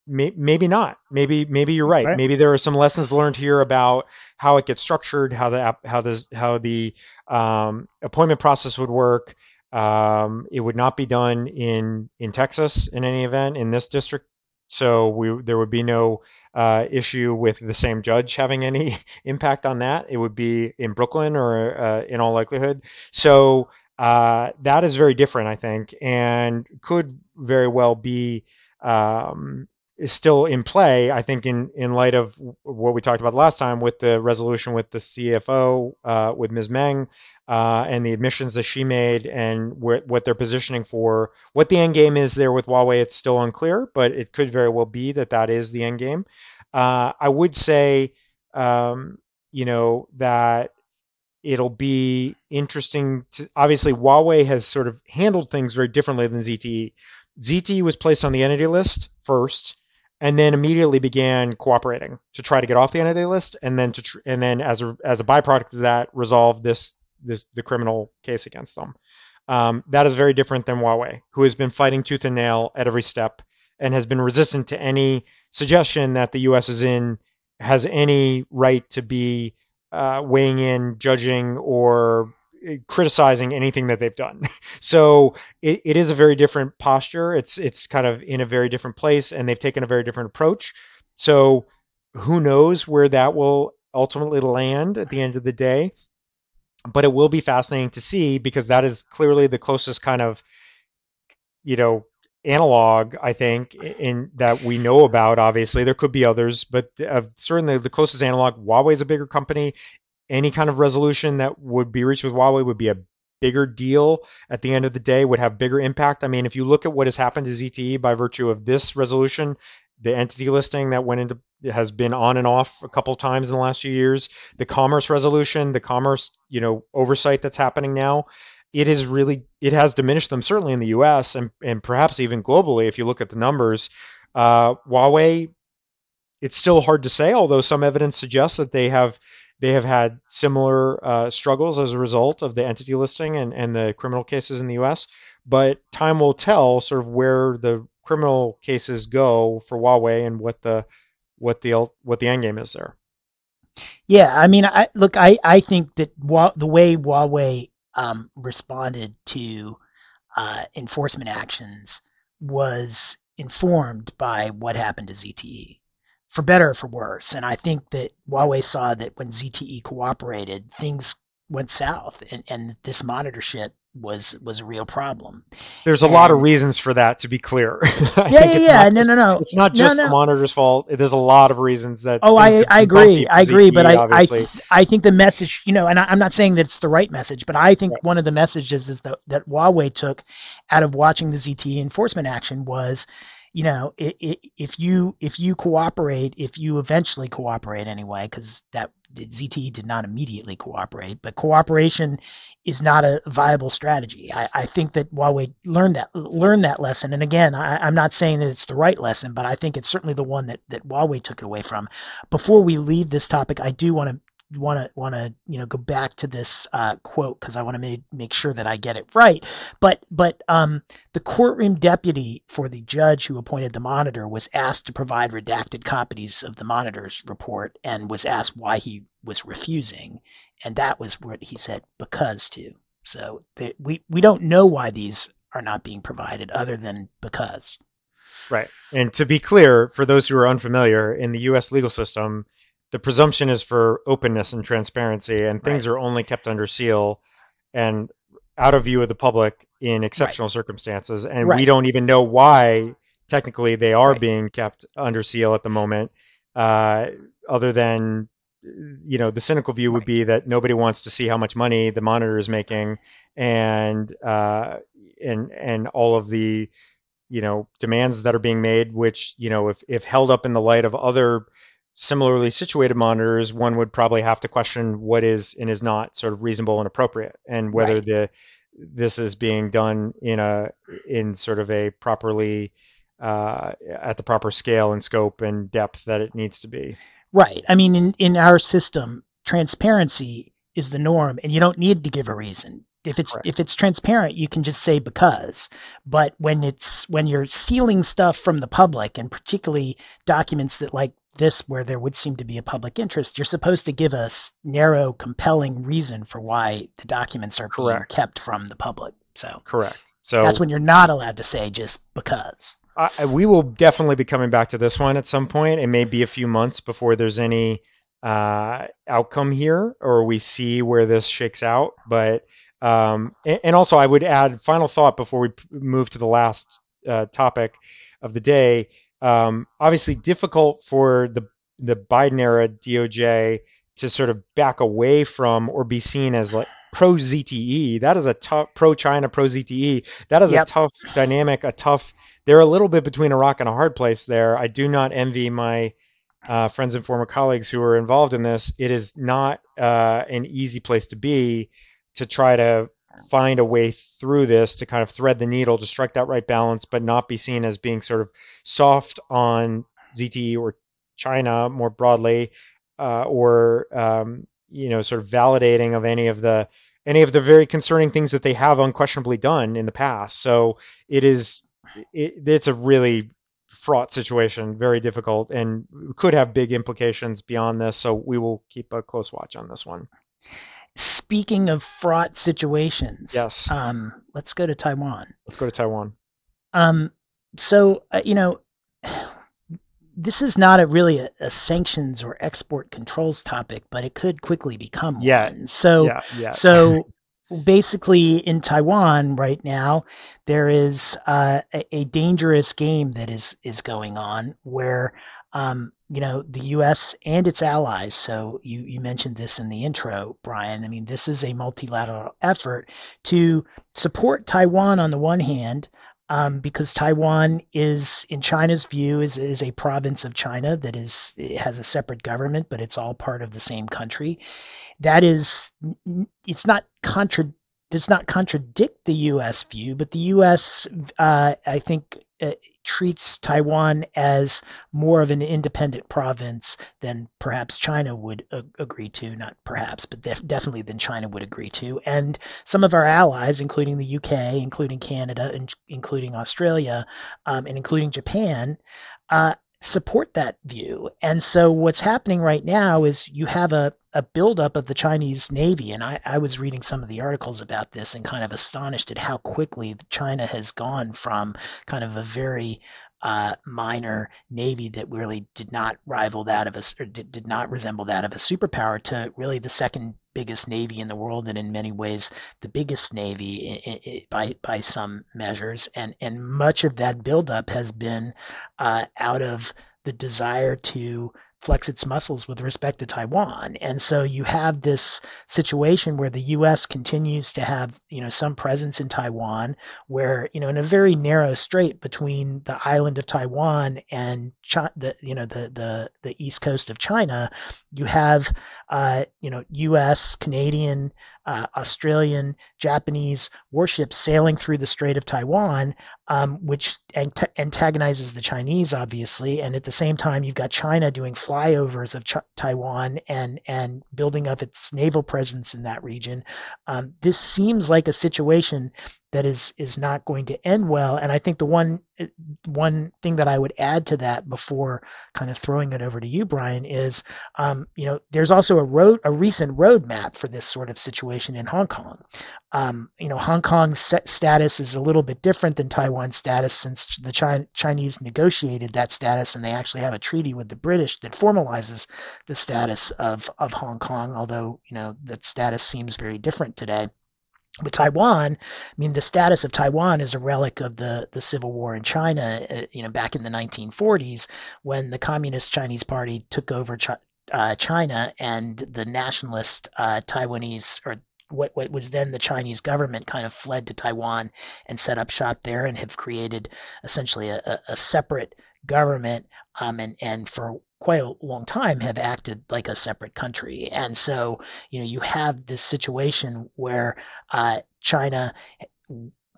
may, maybe not. Maybe maybe you're right. right. Maybe there are some lessons learned here about how it gets structured, how the how this how the um, appointment process would work. Um, it would not be done in in Texas in any event in this district, so we there would be no uh, issue with the same judge having any impact on that. It would be in Brooklyn or uh, in all likelihood. So uh, that is very different, I think, and could very well be um, still in play. I think in in light of what we talked about last time with the resolution with the CFO uh, with Ms. Meng. Uh, and the admissions that she made and wh- what they're positioning for. What the end game is there with Huawei, it's still unclear, but it could very well be that that is the end game. Uh, I would say, um, you know, that it'll be interesting. To, obviously, Huawei has sort of handled things very differently than ZTE. ZTE was placed on the entity list first, and then immediately began cooperating to try to get off the entity list, and then to tr- and then as a as a byproduct of that, resolve this this the criminal case against them. Um, that is very different than Huawei, who has been fighting tooth and nail at every step and has been resistant to any suggestion that the U.S. is in has any right to be uh, weighing in, judging, or uh, criticizing anything that they've done. So it, it is a very different posture. It's it's kind of in a very different place, and they've taken a very different approach. So who knows where that will ultimately land at the end of the day? But it will be fascinating to see because that is clearly the closest kind of you know analog i think in that we know about obviously. There could be others but uh, certainly the closest analog huawei is a bigger company. Any kind of resolution that would be reached with huawei would be a bigger deal at the end of the day would have bigger impact. I mean if you look at what has happened to zte by virtue of this resolution the entity listing that went into has been on and off a couple times in the last few years. The commerce resolution, the commerce, you know, oversight that's happening now, it is really it has diminished them certainly in the U.S. and and perhaps even globally if you look at the numbers. Uh, Huawei, it's still hard to say, although some evidence suggests that they have they have had similar uh, struggles as a result of the entity listing and, and the criminal cases in the U.S. But time will tell, sort of where the criminal cases go for Huawei and what the what the what the end game is there. Yeah, I mean, I look, I I think that the way Huawei um, responded to uh, enforcement actions was informed by what happened to ZTE, for better or for worse. And I think that Huawei saw that when ZTE cooperated, things went south, and, and this monitorship was was a real problem. There's a and, lot of reasons for that, to be clear. yeah, yeah, yeah. No, no, no. It's not just no, no. the monitor's fault. There's a lot of reasons that. Oh, I, I agree. I agree, but I, I, obviously. I think the message, you know, and I, I'm not saying that it's the right message, but I think Right. one of the messages is that that Huawei took out of watching the ZTE enforcement action was, you know, i i if you if you cooperate, if you eventually cooperate anyway, because that ZTE did not immediately cooperate, but cooperation is not a viable strategy. I, I think that Huawei learned that learned that lesson, and again, I, I'm not saying that it's the right lesson, but I think it's certainly the one that that Huawei took it away from. Before we leave this topic, I do want to want to want to you know go back to this uh, quote because I want to make make sure that I get it right. But but um, the courtroom deputy for the judge who appointed the monitor was asked to provide redacted copies of the monitor's report and was asked why he was refusing, and that was what he said because to. So they, we we don't know why these are not being provided other than because. Right. And to be clear, for those who are unfamiliar, in the U.S. legal system, the presumption is for openness and transparency, and things are only kept under seal and out of view of the public in exceptional circumstances. And we don't even know why technically they are Right. being kept under seal at the moment, uh, other than you know the cynical view would Right. be that nobody wants to see how much money the monitor is making and uh, and and all of the you know demands that are being made which you know if if held up in the light of other similarly situated monitors one would probably have to question what is and is not sort of reasonable and appropriate and whether Right. the this is being done in a in sort of a properly uh, at the proper scale and scope and depth that it needs to be Right. I mean, in, in our system, transparency is the norm, and you don't need to give a reason. If it's Correct. if it's transparent, you can just say because. But when it's when you're sealing stuff from the public, and particularly documents that like this, where there would seem to be a public interest, you're supposed to give a narrow, compelling reason for why the documents are being kept from the public. So correct so that's when you're not allowed to say just because. I, I- we will definitely be coming back to this one at some point. It may be a few months before there's any uh, outcome here, or we see where this shakes out. But um, and, and also, I would add final thought before we move to the last uh, topic of the day. Um, obviously, difficult for the the Biden era DOJ to sort of back away from or be seen as like pro ZTE. That is a tough pro China, pro ZTE. That is Yep. a tough dynamic, a tough. They're a little bit between a rock and a hard place there. I do not envy my uh, friends and former colleagues who are involved in this. It is not uh, an easy place to be to try to find a way through this to kind of thread the needle to strike that right balance, but not be seen as being sort of soft on ZTE or China more broadly, uh, or um, you know, sort of validating of any of the any of the very concerning things that they have unquestionably done in the past. So it is it, it's a really fraught situation, very difficult, and could have big implications beyond this. So we will keep a close watch on this one. Speaking of fraught situations, Yes. um, let's go to Taiwan. Let's go to Taiwan. Um, so uh, you know, this is not a really a, a sanctions or export controls topic, but it could quickly become Yeah. one. So yeah, yeah. so basically, in Taiwan right now, there is uh, a, a dangerous game that is is going on where um, you know the U.S. and its allies. So you you mentioned this in the intro, Brian. I mean, this is a multilateral effort to support Taiwan on the one hand. Um, because Taiwan is, in China's view, is, is a province of China that is has a separate government, but it's all part of the same country that is it's not contra does not contradict the U.S. view, but the U.S. Uh, I think uh, treats Taiwan as more of an independent province than perhaps China would agree to. Not perhaps, but def- definitely than China would agree to. And some of our allies, including the UK, including Canada, and including Australia, um, and including Japan, uh, support that view. And so what's happening right now is you have a, a buildup of the Chinese Navy. And I, I was reading some of the articles about this and kind of astonished at how quickly China has gone from kind of a very uh, minor navy that really did not rival that of a or did, did not resemble that of a superpower to really the second biggest navy in the world and in many ways the biggest navy by by some measures. And and much of that buildup has been uh, out of the desire to flex its muscles with respect to Taiwan. And so you have this situation where the US continues to have, you know, some presence in Taiwan where, you know, in a very narrow strait between the island of Taiwan and China, the you know the the the east coast of China, you have uh, you know US, Canadian, uh, Australian, Japanese warships sailing through the Strait of Taiwan, um, which ant- antagonizes the Chinese, obviously. And at the same time, you've got China doing flyovers of Ch- Taiwan and and building up its naval presence in that region. Um, this seems like a situation that is is not going to end well. And I think the one one thing that I would add to that before kind of throwing it over to you, Brian, is um, you know there's also a road a recent roadmap for this sort of situation in Hong Kong. Um, you know Hong Kong's status is a little bit different than Taiwan's status since the Chi- Chinese negotiated that status and they actually have a treaty with the British that formalizes the status of of Hong Kong. Although you know that status seems very different today. With Taiwan, I mean, the status of Taiwan is a relic of the, the civil war in China, uh, you know, back in the 1940s when the Communist Chinese Party took over uh, China and the nationalist uh, Taiwanese or what, what was then the Chinese government kind of fled to Taiwan and set up shop there and have created essentially a, a separate government um, and, and for quite a long time have acted like a separate country. And so, you know, you have this situation where uh, China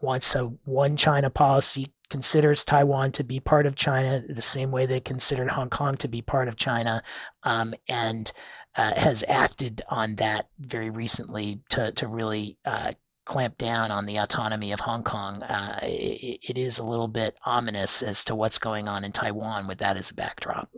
wants a one China policy, considers Taiwan to be part of China the same way they considered Hong Kong to be part of China, um, and uh, has acted on that very recently to, to really uh, clamp down on the autonomy of Hong Kong. Uh, it, it is a little bit ominous as to what's going on in Taiwan with that as a backdrop.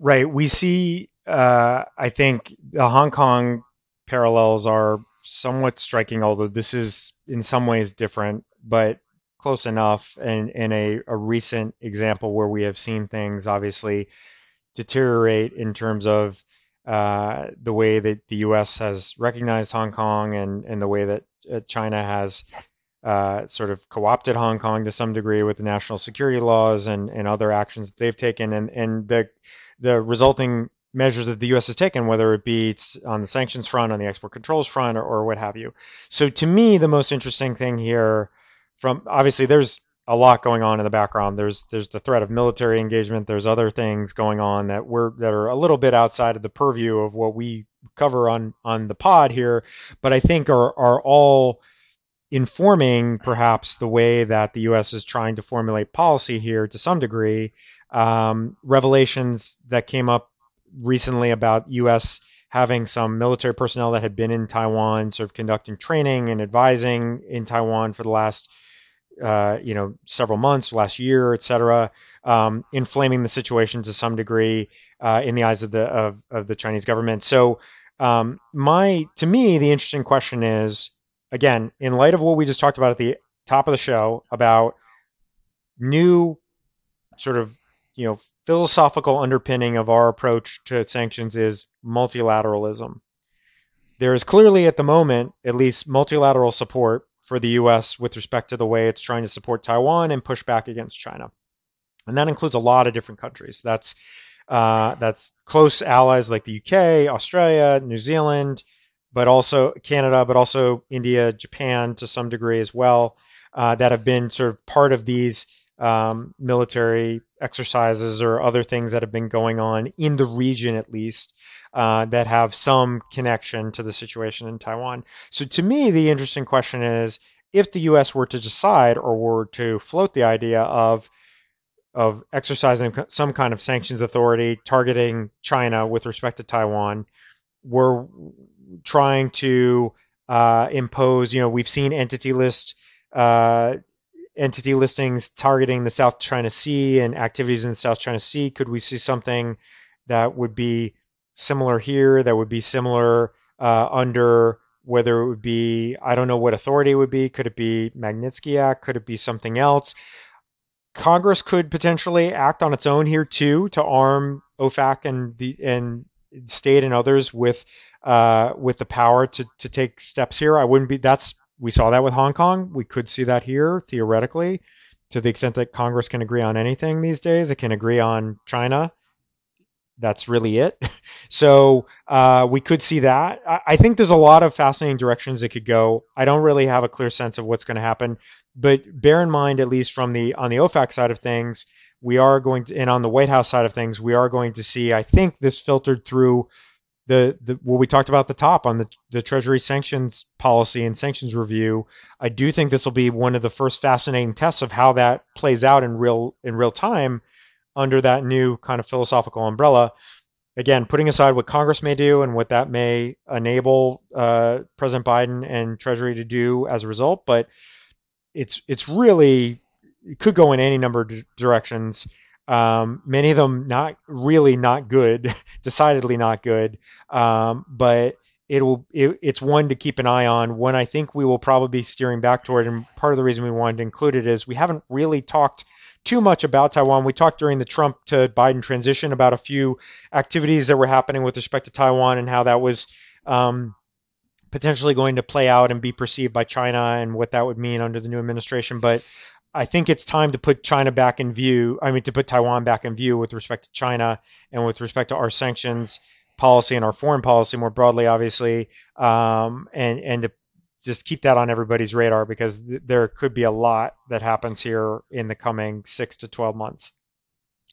Right. We see, uh, I think, the Hong Kong parallels are somewhat striking, although this is in some ways different, but close enough. And in a, a recent example where we have seen things obviously deteriorate in terms of uh, the way that the U.S. has recognized Hong Kong and, and the way that uh, China has uh, sort of co-opted Hong Kong to some degree with the national security laws and, and other actions that they've taken, and, and the the resulting measures that the U.S. has taken, whether it be on the sanctions front, on the export controls front, or, or what have you. So to me, the most interesting thing here, from obviously there's a lot going on in the background. There's there's the threat of military engagement. There's other things going on that we're that are a little bit outside of the purview of what we cover on on the pod here, but I think are are all informing perhaps the way that the U.S. is trying to formulate policy here to some degree um, revelations that came up recently about U.S. having some military personnel that had been in Taiwan, sort of conducting training and advising in Taiwan for the last, uh, you know, several months, last year, et cetera, um, inflaming the situation to some degree uh, in the eyes of the of, of the Chinese government. So, um, my to me, the interesting question is, again, in light of what we just talked about at the top of the show about new sort of you know philosophical underpinning of our approach to sanctions is multilateralism. There is clearly at the moment at least multilateral support for the US with respect to the way it's trying to support Taiwan and push back against China. And that includes a lot of different countries. That's uh, that's close allies like the UK, Australia, New Zealand, but also Canada, but also India, Japan to some degree as well, uh, that have been sort of part of these um, military exercises or other things that have been going on in the region, at least, uh, that have some connection to the situation in Taiwan. So, to me, the interesting question is if the U.S. were to decide or were to float the idea of of exercising some kind of sanctions authority targeting China with respect to Taiwan. We're trying to uh, impose. You know, we've seen entity list uh, entity listings targeting the South China Sea and activities in the South China Sea. Could we see something that would be similar here? That would be similar uh, under whether it would be I don't know what authority it would be. Could it be Magnitsky Act? Could it be something else? Congress could potentially act on its own here too to arm OFAC and the and state and others with uh, with the power to to take steps here. I wouldn't be. That's we saw that with Hong Kong. We could see that here theoretically, to the extent that Congress can agree on anything these days. It can agree on China. That's really it. So uh, we could see that. I, I think there's a lot of fascinating directions it could go. I don't really have a clear sense of what's going to happen, but bear in mind, at least from the on the OFAC side of things, we are going to, and on the White House side of things, we are going to see. I think this filtered through the, the what we talked about the top on the, the Treasury sanctions policy and sanctions review. I do think this will be one of the first fascinating tests of how that plays out in real in real time under that new kind of philosophical umbrella. Again, putting aside what Congress may do and what that may enable uh, President Biden and Treasury to do as a result, but it's it's really it could go in any number of directions. Um, many of them not really not good, decidedly not good. Um, but it'll it, it's one to keep an eye on. One I think we will probably be steering back toward, and part of the reason we wanted to include it is we haven't really talked too much about Taiwan. We talked during the Trump to Biden transition about a few activities that were happening with respect to Taiwan and how that was um, potentially going to play out and be perceived by China and what that would mean under the new administration. But I think it's time to put China back in view. I mean, to put Taiwan back in view with respect to China and with respect to our sanctions policy and our foreign policy more broadly, obviously, um, and and to just keep that on everybody's radar because th- there could be a lot that happens here in the coming six to twelve months.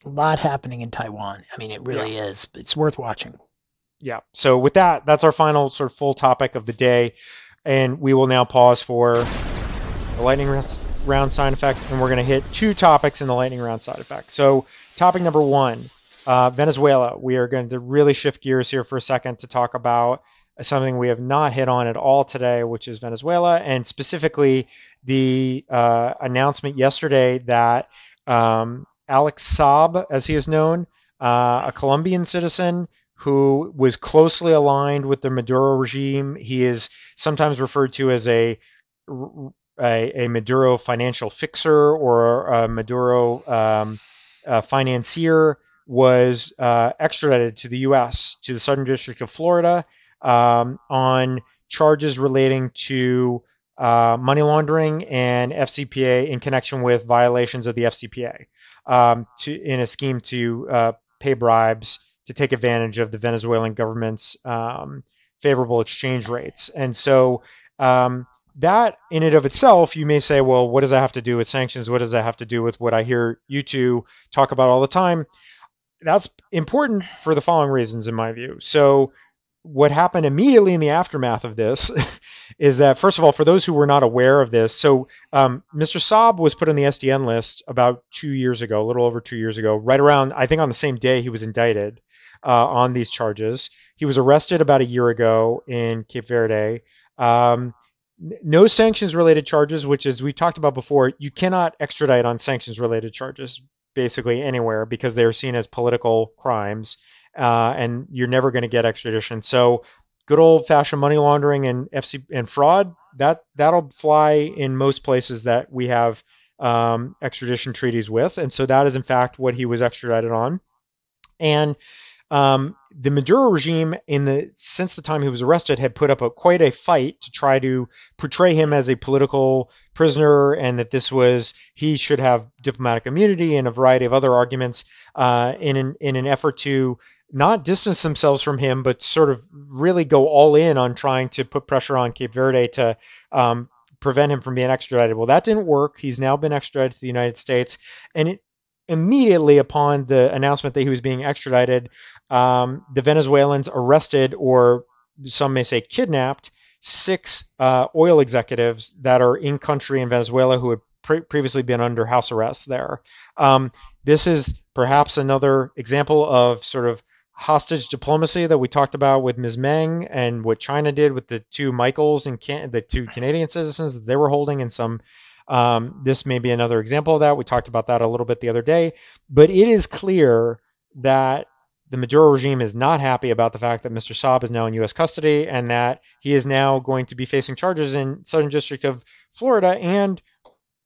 A lot happening in Taiwan. I mean, it really yeah. is. It's worth watching. Yeah. So with that, that's our final sort of full topic of the day, and we will now pause for the lightning round side effect, and we're going to hit two topics in the lightning round side effect. So, topic number one uh, Venezuela. We are going to really shift gears here for a second to talk about something we have not hit on at all today, which is Venezuela, and specifically the uh, announcement yesterday that um, Alex Saab, as he is known, uh, a Colombian citizen who was closely aligned with the Maduro regime. He is sometimes referred to as a a, a Maduro financial fixer or a Maduro um, a financier was uh, extradited to the U.S. to the Southern District of Florida um, on charges relating to uh, money laundering and FCPA in connection with violations of the FCPA um, to, in a scheme to uh, pay bribes to take advantage of the Venezuelan government's um, favorable exchange rates. And so um, that in and of itself, you may say, well, what does that have to do with sanctions? What does that have to do with what I hear you two talk about all the time? That's important for the following reasons, in my view. So, what happened immediately in the aftermath of this is that, first of all, for those who were not aware of this, so um, Mr. Saab was put on the SDN list about two years ago, a little over two years ago, right around, I think on the same day he was indicted uh, on these charges. He was arrested about a year ago in Cape Verde. Um, no sanctions related charges, which as we talked about before, you cannot extradite on sanctions related charges basically anywhere because they are seen as political crimes, uh, and you're never going to get extradition. So good old fashioned money laundering and FC and fraud that that'll fly in most places that we have um, extradition treaties with, and so that is in fact what he was extradited on, and um, the Maduro regime, in the since the time he was arrested, had put up a, quite a fight to try to portray him as a political prisoner, and that this was he should have diplomatic immunity and a variety of other arguments uh, in an in an effort to not distance themselves from him, but sort of really go all in on trying to put pressure on Cape Verde to um, prevent him from being extradited. Well, that didn't work. He's now been extradited to the United States, and it, immediately upon the announcement that he was being extradited, um, the Venezuelans arrested, or some may say kidnapped, six uh, oil executives that are in country in Venezuela who had pre- previously been under house arrest there. Um, this is perhaps another example of sort of hostage diplomacy that we talked about with Ms. Meng and what China did with the two Michaels and Can- the two Canadian citizens that they were holding in some. Um, this may be another example of that. We talked about that a little bit the other day, but it is clear that the Maduro regime is not happy about the fact that Mr. Saab is now in U.S. custody and that he is now going to be facing charges in Southern District of Florida and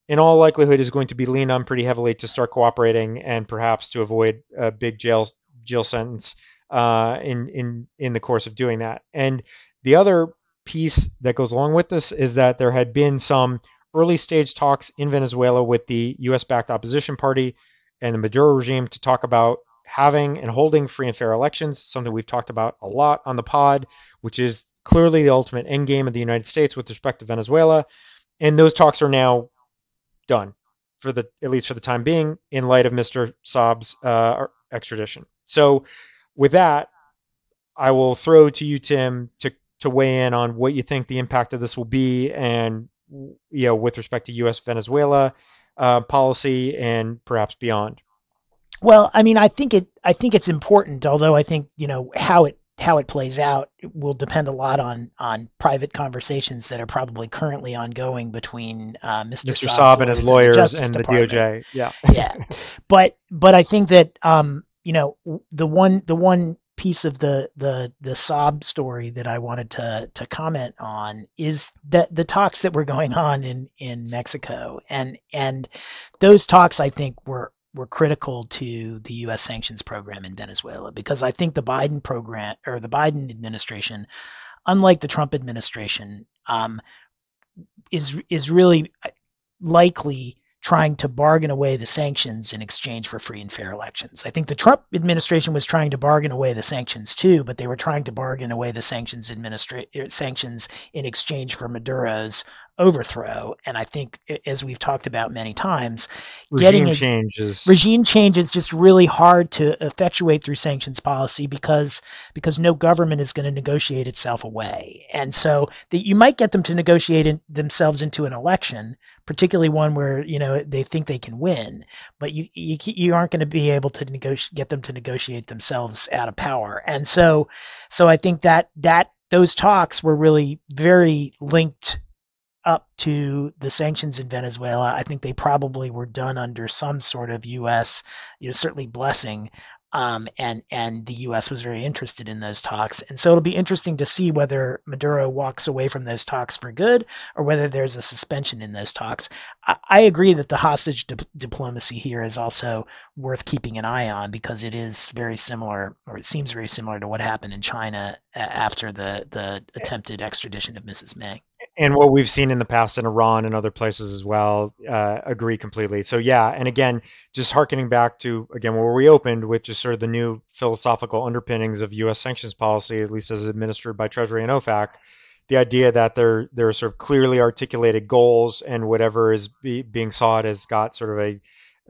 in all likelihood is going to be leaned on pretty heavily to start cooperating and perhaps to avoid a big jail jail sentence uh, in in in the course of doing that. And the other piece that goes along with this is that there had been some early stage talks in Venezuela with the U.S. backed opposition party and the Maduro regime to talk about having and holding free and fair elections, something we've talked about a lot on the pod, which is clearly the ultimate end game of the United States with respect to Venezuela. And those talks are now done for the at least for the time being in light of Mr. Saab's uh, extradition. So with that, I will throw to you, Tim, to to weigh in on what you think the impact of this will be, and you know, with respect to U.S. Venezuela uh, policy and perhaps beyond. Well, I mean, I think it. I think it's important, although I think you know how it how it plays out will depend a lot on on private conversations that are probably currently ongoing between uh, Mr. Mr. Saab and his lawyers and the, and the DOJ. Yeah, yeah. But but I think that um, you know the one the one piece of the the the Saab story that I wanted to to comment on is that the talks that were going on in in Mexico and and those talks I think were were critical to the U.S. sanctions program in Venezuela because I think the Biden program or the Biden administration, unlike the Trump administration, um, is is really likely trying to bargain away the sanctions in exchange for free and fair elections. I think the Trump administration was trying to bargain away the sanctions too, but they were trying to bargain away the sanctions administra- er, sanctions in exchange for Maduro's overthrow. And I think, as we've talked about many times, regime getting a, change is regime change is just really hard to effectuate through sanctions policy because because no government is going to negotiate itself away. And so that you might get them to negotiate in, themselves into an election, particularly one where you know they think they can win, but you you, you aren't going to be able to negotiate get them to negotiate themselves out of power. And so so I think that that those talks were really very linked up to the sanctions in Venezuela. I think they probably were done under some sort of U.S. you know certainly blessing. Um, and and the U.S. was very interested in those talks, and so it'll be interesting to see whether Maduro walks away from those talks for good, or whether there's a suspension in those talks. I, I agree that the hostage di- diplomacy here is also worth keeping an eye on because it is very similar, or it seems very similar to what happened in China after the the attempted extradition of Mrs. Meng and what we've seen in the past in Iran and other places as well, uh, agree completely. So yeah, and again, just harkening back to again where we opened with just sort of the new philosophical underpinnings of U.S. sanctions policy, at least as administered by Treasury and OFAC, the idea that there there are sort of clearly articulated goals and whatever is be, being sought has got sort of a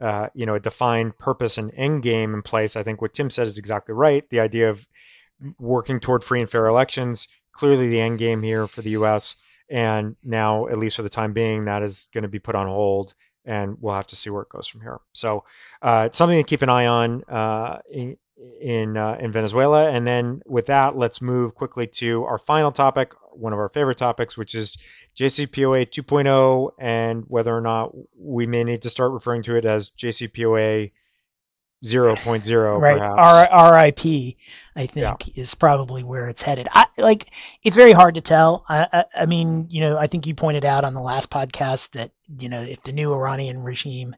uh, you know a defined purpose and end game in place. I think what Tim said is exactly right. The idea of working toward free and fair elections, clearly the end game here for the U.S and now at least for the time being that is going to be put on hold and we'll have to see where it goes from here. So uh, it's something to keep an eye on uh, in in, uh, in Venezuela. And then with that let's move quickly to our final topic one of our favorite topics which is JCPOA 2.0 and whether or not we may need to start referring to it as JCPOA 0.0 right. R- rip i think yeah. is probably where it's headed I, like it's very hard to tell I, I, I mean you know i think you pointed out on the last podcast that you know if the new iranian regime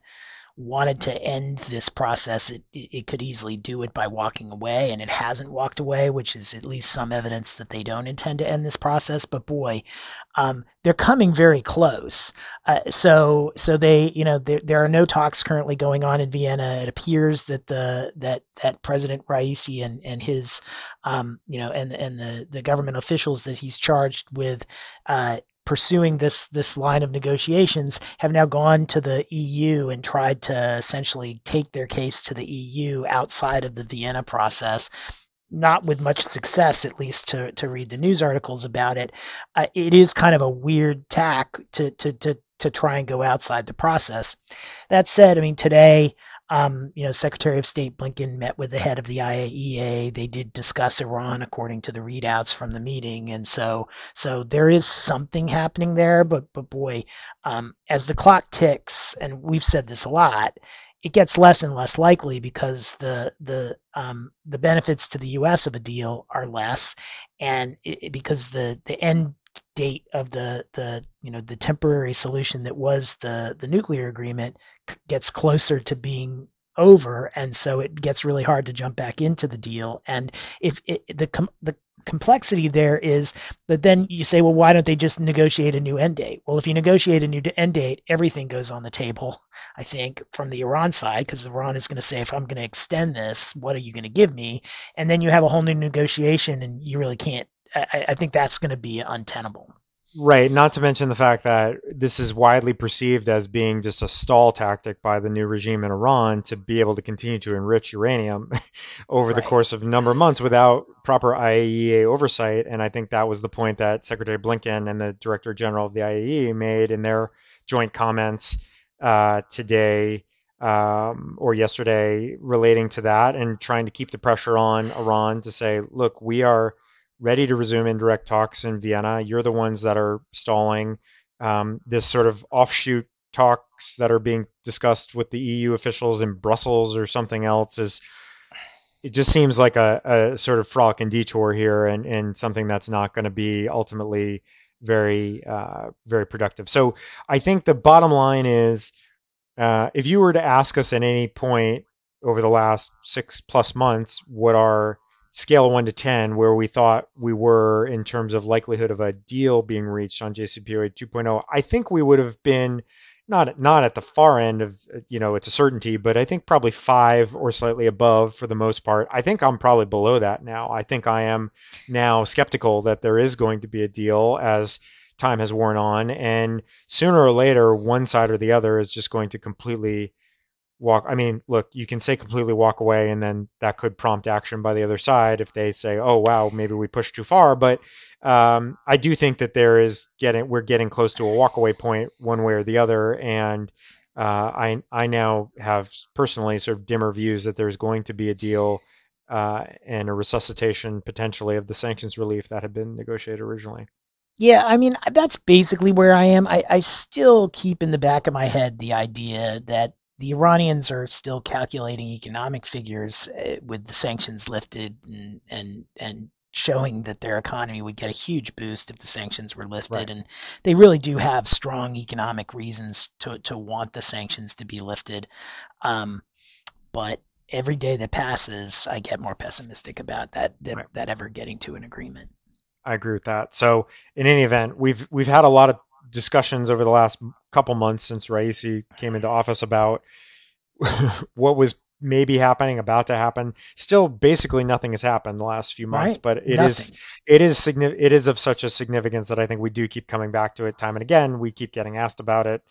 wanted to end this process, it, it could easily do it by walking away, and it hasn't walked away, which is at least some evidence that they don't intend to end this process. But boy, um, they're coming very close. Uh, so so they you know there, there are no talks currently going on in Vienna. It appears that the that that President Raisi and and his um, you know and and the the government officials that he's charged with uh, pursuing this this line of negotiations have now gone to the EU and tried to essentially take their case to the EU outside of the Vienna process not with much success, at least to, to read the news articles about it. Uh, it is kind of a weird tack to, to, to to try and go outside the process. That said, I mean today um, you know, Secretary of State Blinken met with the head of the IAEA. They did discuss Iran according to the readouts from the meeting, and so so there is something happening there. But but boy, um, as the clock ticks, and we've said this a lot, it gets less and less likely because the the um, the benefits to the U.S. of a deal are less, and it, because the the end date of the the you know the temporary solution that was the the nuclear agreement gets closer to being over and so it gets really hard to jump back into the deal. And if it, the com- the complexity there is that then you say well why don't they just negotiate a new end date? Well if you negotiate a new end date everything goes on the table i think from the iran side because iran is going to say if i'm going to extend this what are you going to give me? And then you have a whole new negotiation and you really can't I, I think that's going to be untenable. Right. Not to mention the fact that this is widely perceived as being just a stall tactic by the new regime in Iran to be able to continue to enrich uranium over right. the course of a number of months without proper IAEA oversight. And I think that was the point that Secretary Blinken and the Director General of the IAEA made in their joint comments uh, today um, or yesterday relating to that and trying to keep the pressure on Iran to say, look, we are ready to resume indirect talks in Vienna. You're the ones that are stalling. Um, this sort of offshoot talks that are being discussed with the EU officials in Brussels or something else is it just seems like a, a sort of frolic and detour here and, and something that's not going to be ultimately very uh, very productive. So I think the bottom line is uh, if you were to ask us at any point over the last six plus months what our scale of 1 to 10 where we thought we were in terms of likelihood of a deal being reached on JCPOA 2.0 I think we would have been not not at the far end of you know it's a certainty but I think probably 5 or slightly above for the most part. I think I'm probably below that now. I think I am now skeptical that there is going to be a deal as time has worn on and sooner or later one side or the other is just going to completely walk i mean look you can say completely walk away and then that could prompt action by the other side if they say oh wow maybe we pushed too far but um, i do think that there is getting we're getting close to a walkaway point one way or the other and uh, I, I now have personally sort of dimmer views that there's going to be a deal uh, and a resuscitation potentially of the sanctions relief that had been negotiated originally. Yeah, I mean that's basically where I am. I, I still keep in the back of my head the idea that the Iranians are still calculating economic figures uh, with the sanctions lifted and and and showing that their economy would get a huge boost if the sanctions were lifted right. and they really do have strong economic reasons to to want the sanctions to be lifted um, but every day that passes I get more pessimistic about that that, right. that ever getting to an agreement I agree with that so in any event we've we've had a lot of discussions over the last couple months since Raisi came into office about what was maybe happening, about to happen. Still, basically nothing has happened the last few months, right? but it nothing. is it is significant. It is of such a significance that I think we do keep coming back to it time and again. We keep getting asked about it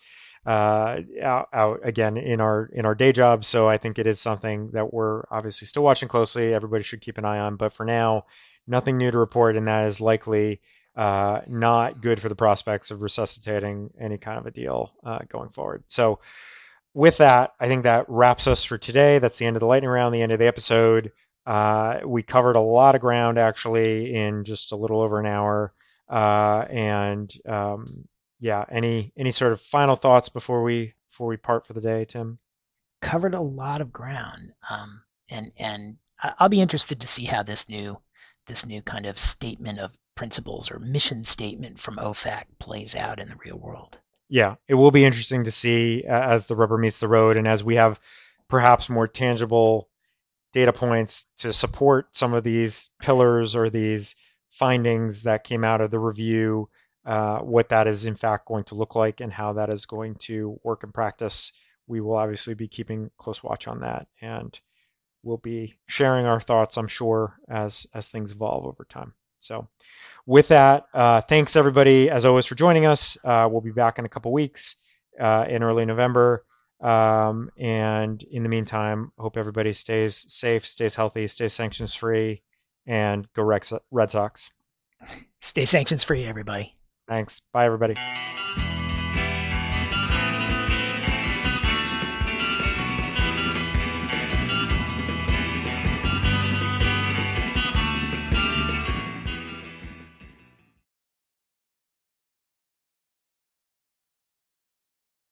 uh, out, out again in our in our day job. So I think it is something that we're obviously still watching closely. Everybody should keep an eye on. But for now, nothing new to report, and that is likely uh, not good for the prospects of resuscitating any kind of a deal uh, going forward. So, with that, I think that wraps us for today. That's the end of the lightning round, the end of the episode. Uh, we covered a lot of ground actually in just a little over an hour. Uh, and um, yeah, any any sort of final thoughts before we before we part for the day, Tim? Covered a lot of ground, um, and and I'll be interested to see how this new this new kind of statement of principles or mission statement from OFAC plays out in the real world. Yeah, it will be interesting to see as the rubber meets the road and as we have perhaps more tangible data points to support some of these pillars or these findings that came out of the review, uh, what that is in fact going to look like and how that is going to work in practice. We will obviously be keeping close watch on that and we'll be sharing our thoughts, I'm sure, as as things evolve over time. So with that, uh, thanks everybody as always for joining us. Uh, we'll be back in a couple weeks uh, in early November. Um, and in the meantime, hope everybody stays safe, stays healthy, stays sanctions free, and go Red Sox. Stay sanctions free, everybody. Thanks. Bye, everybody.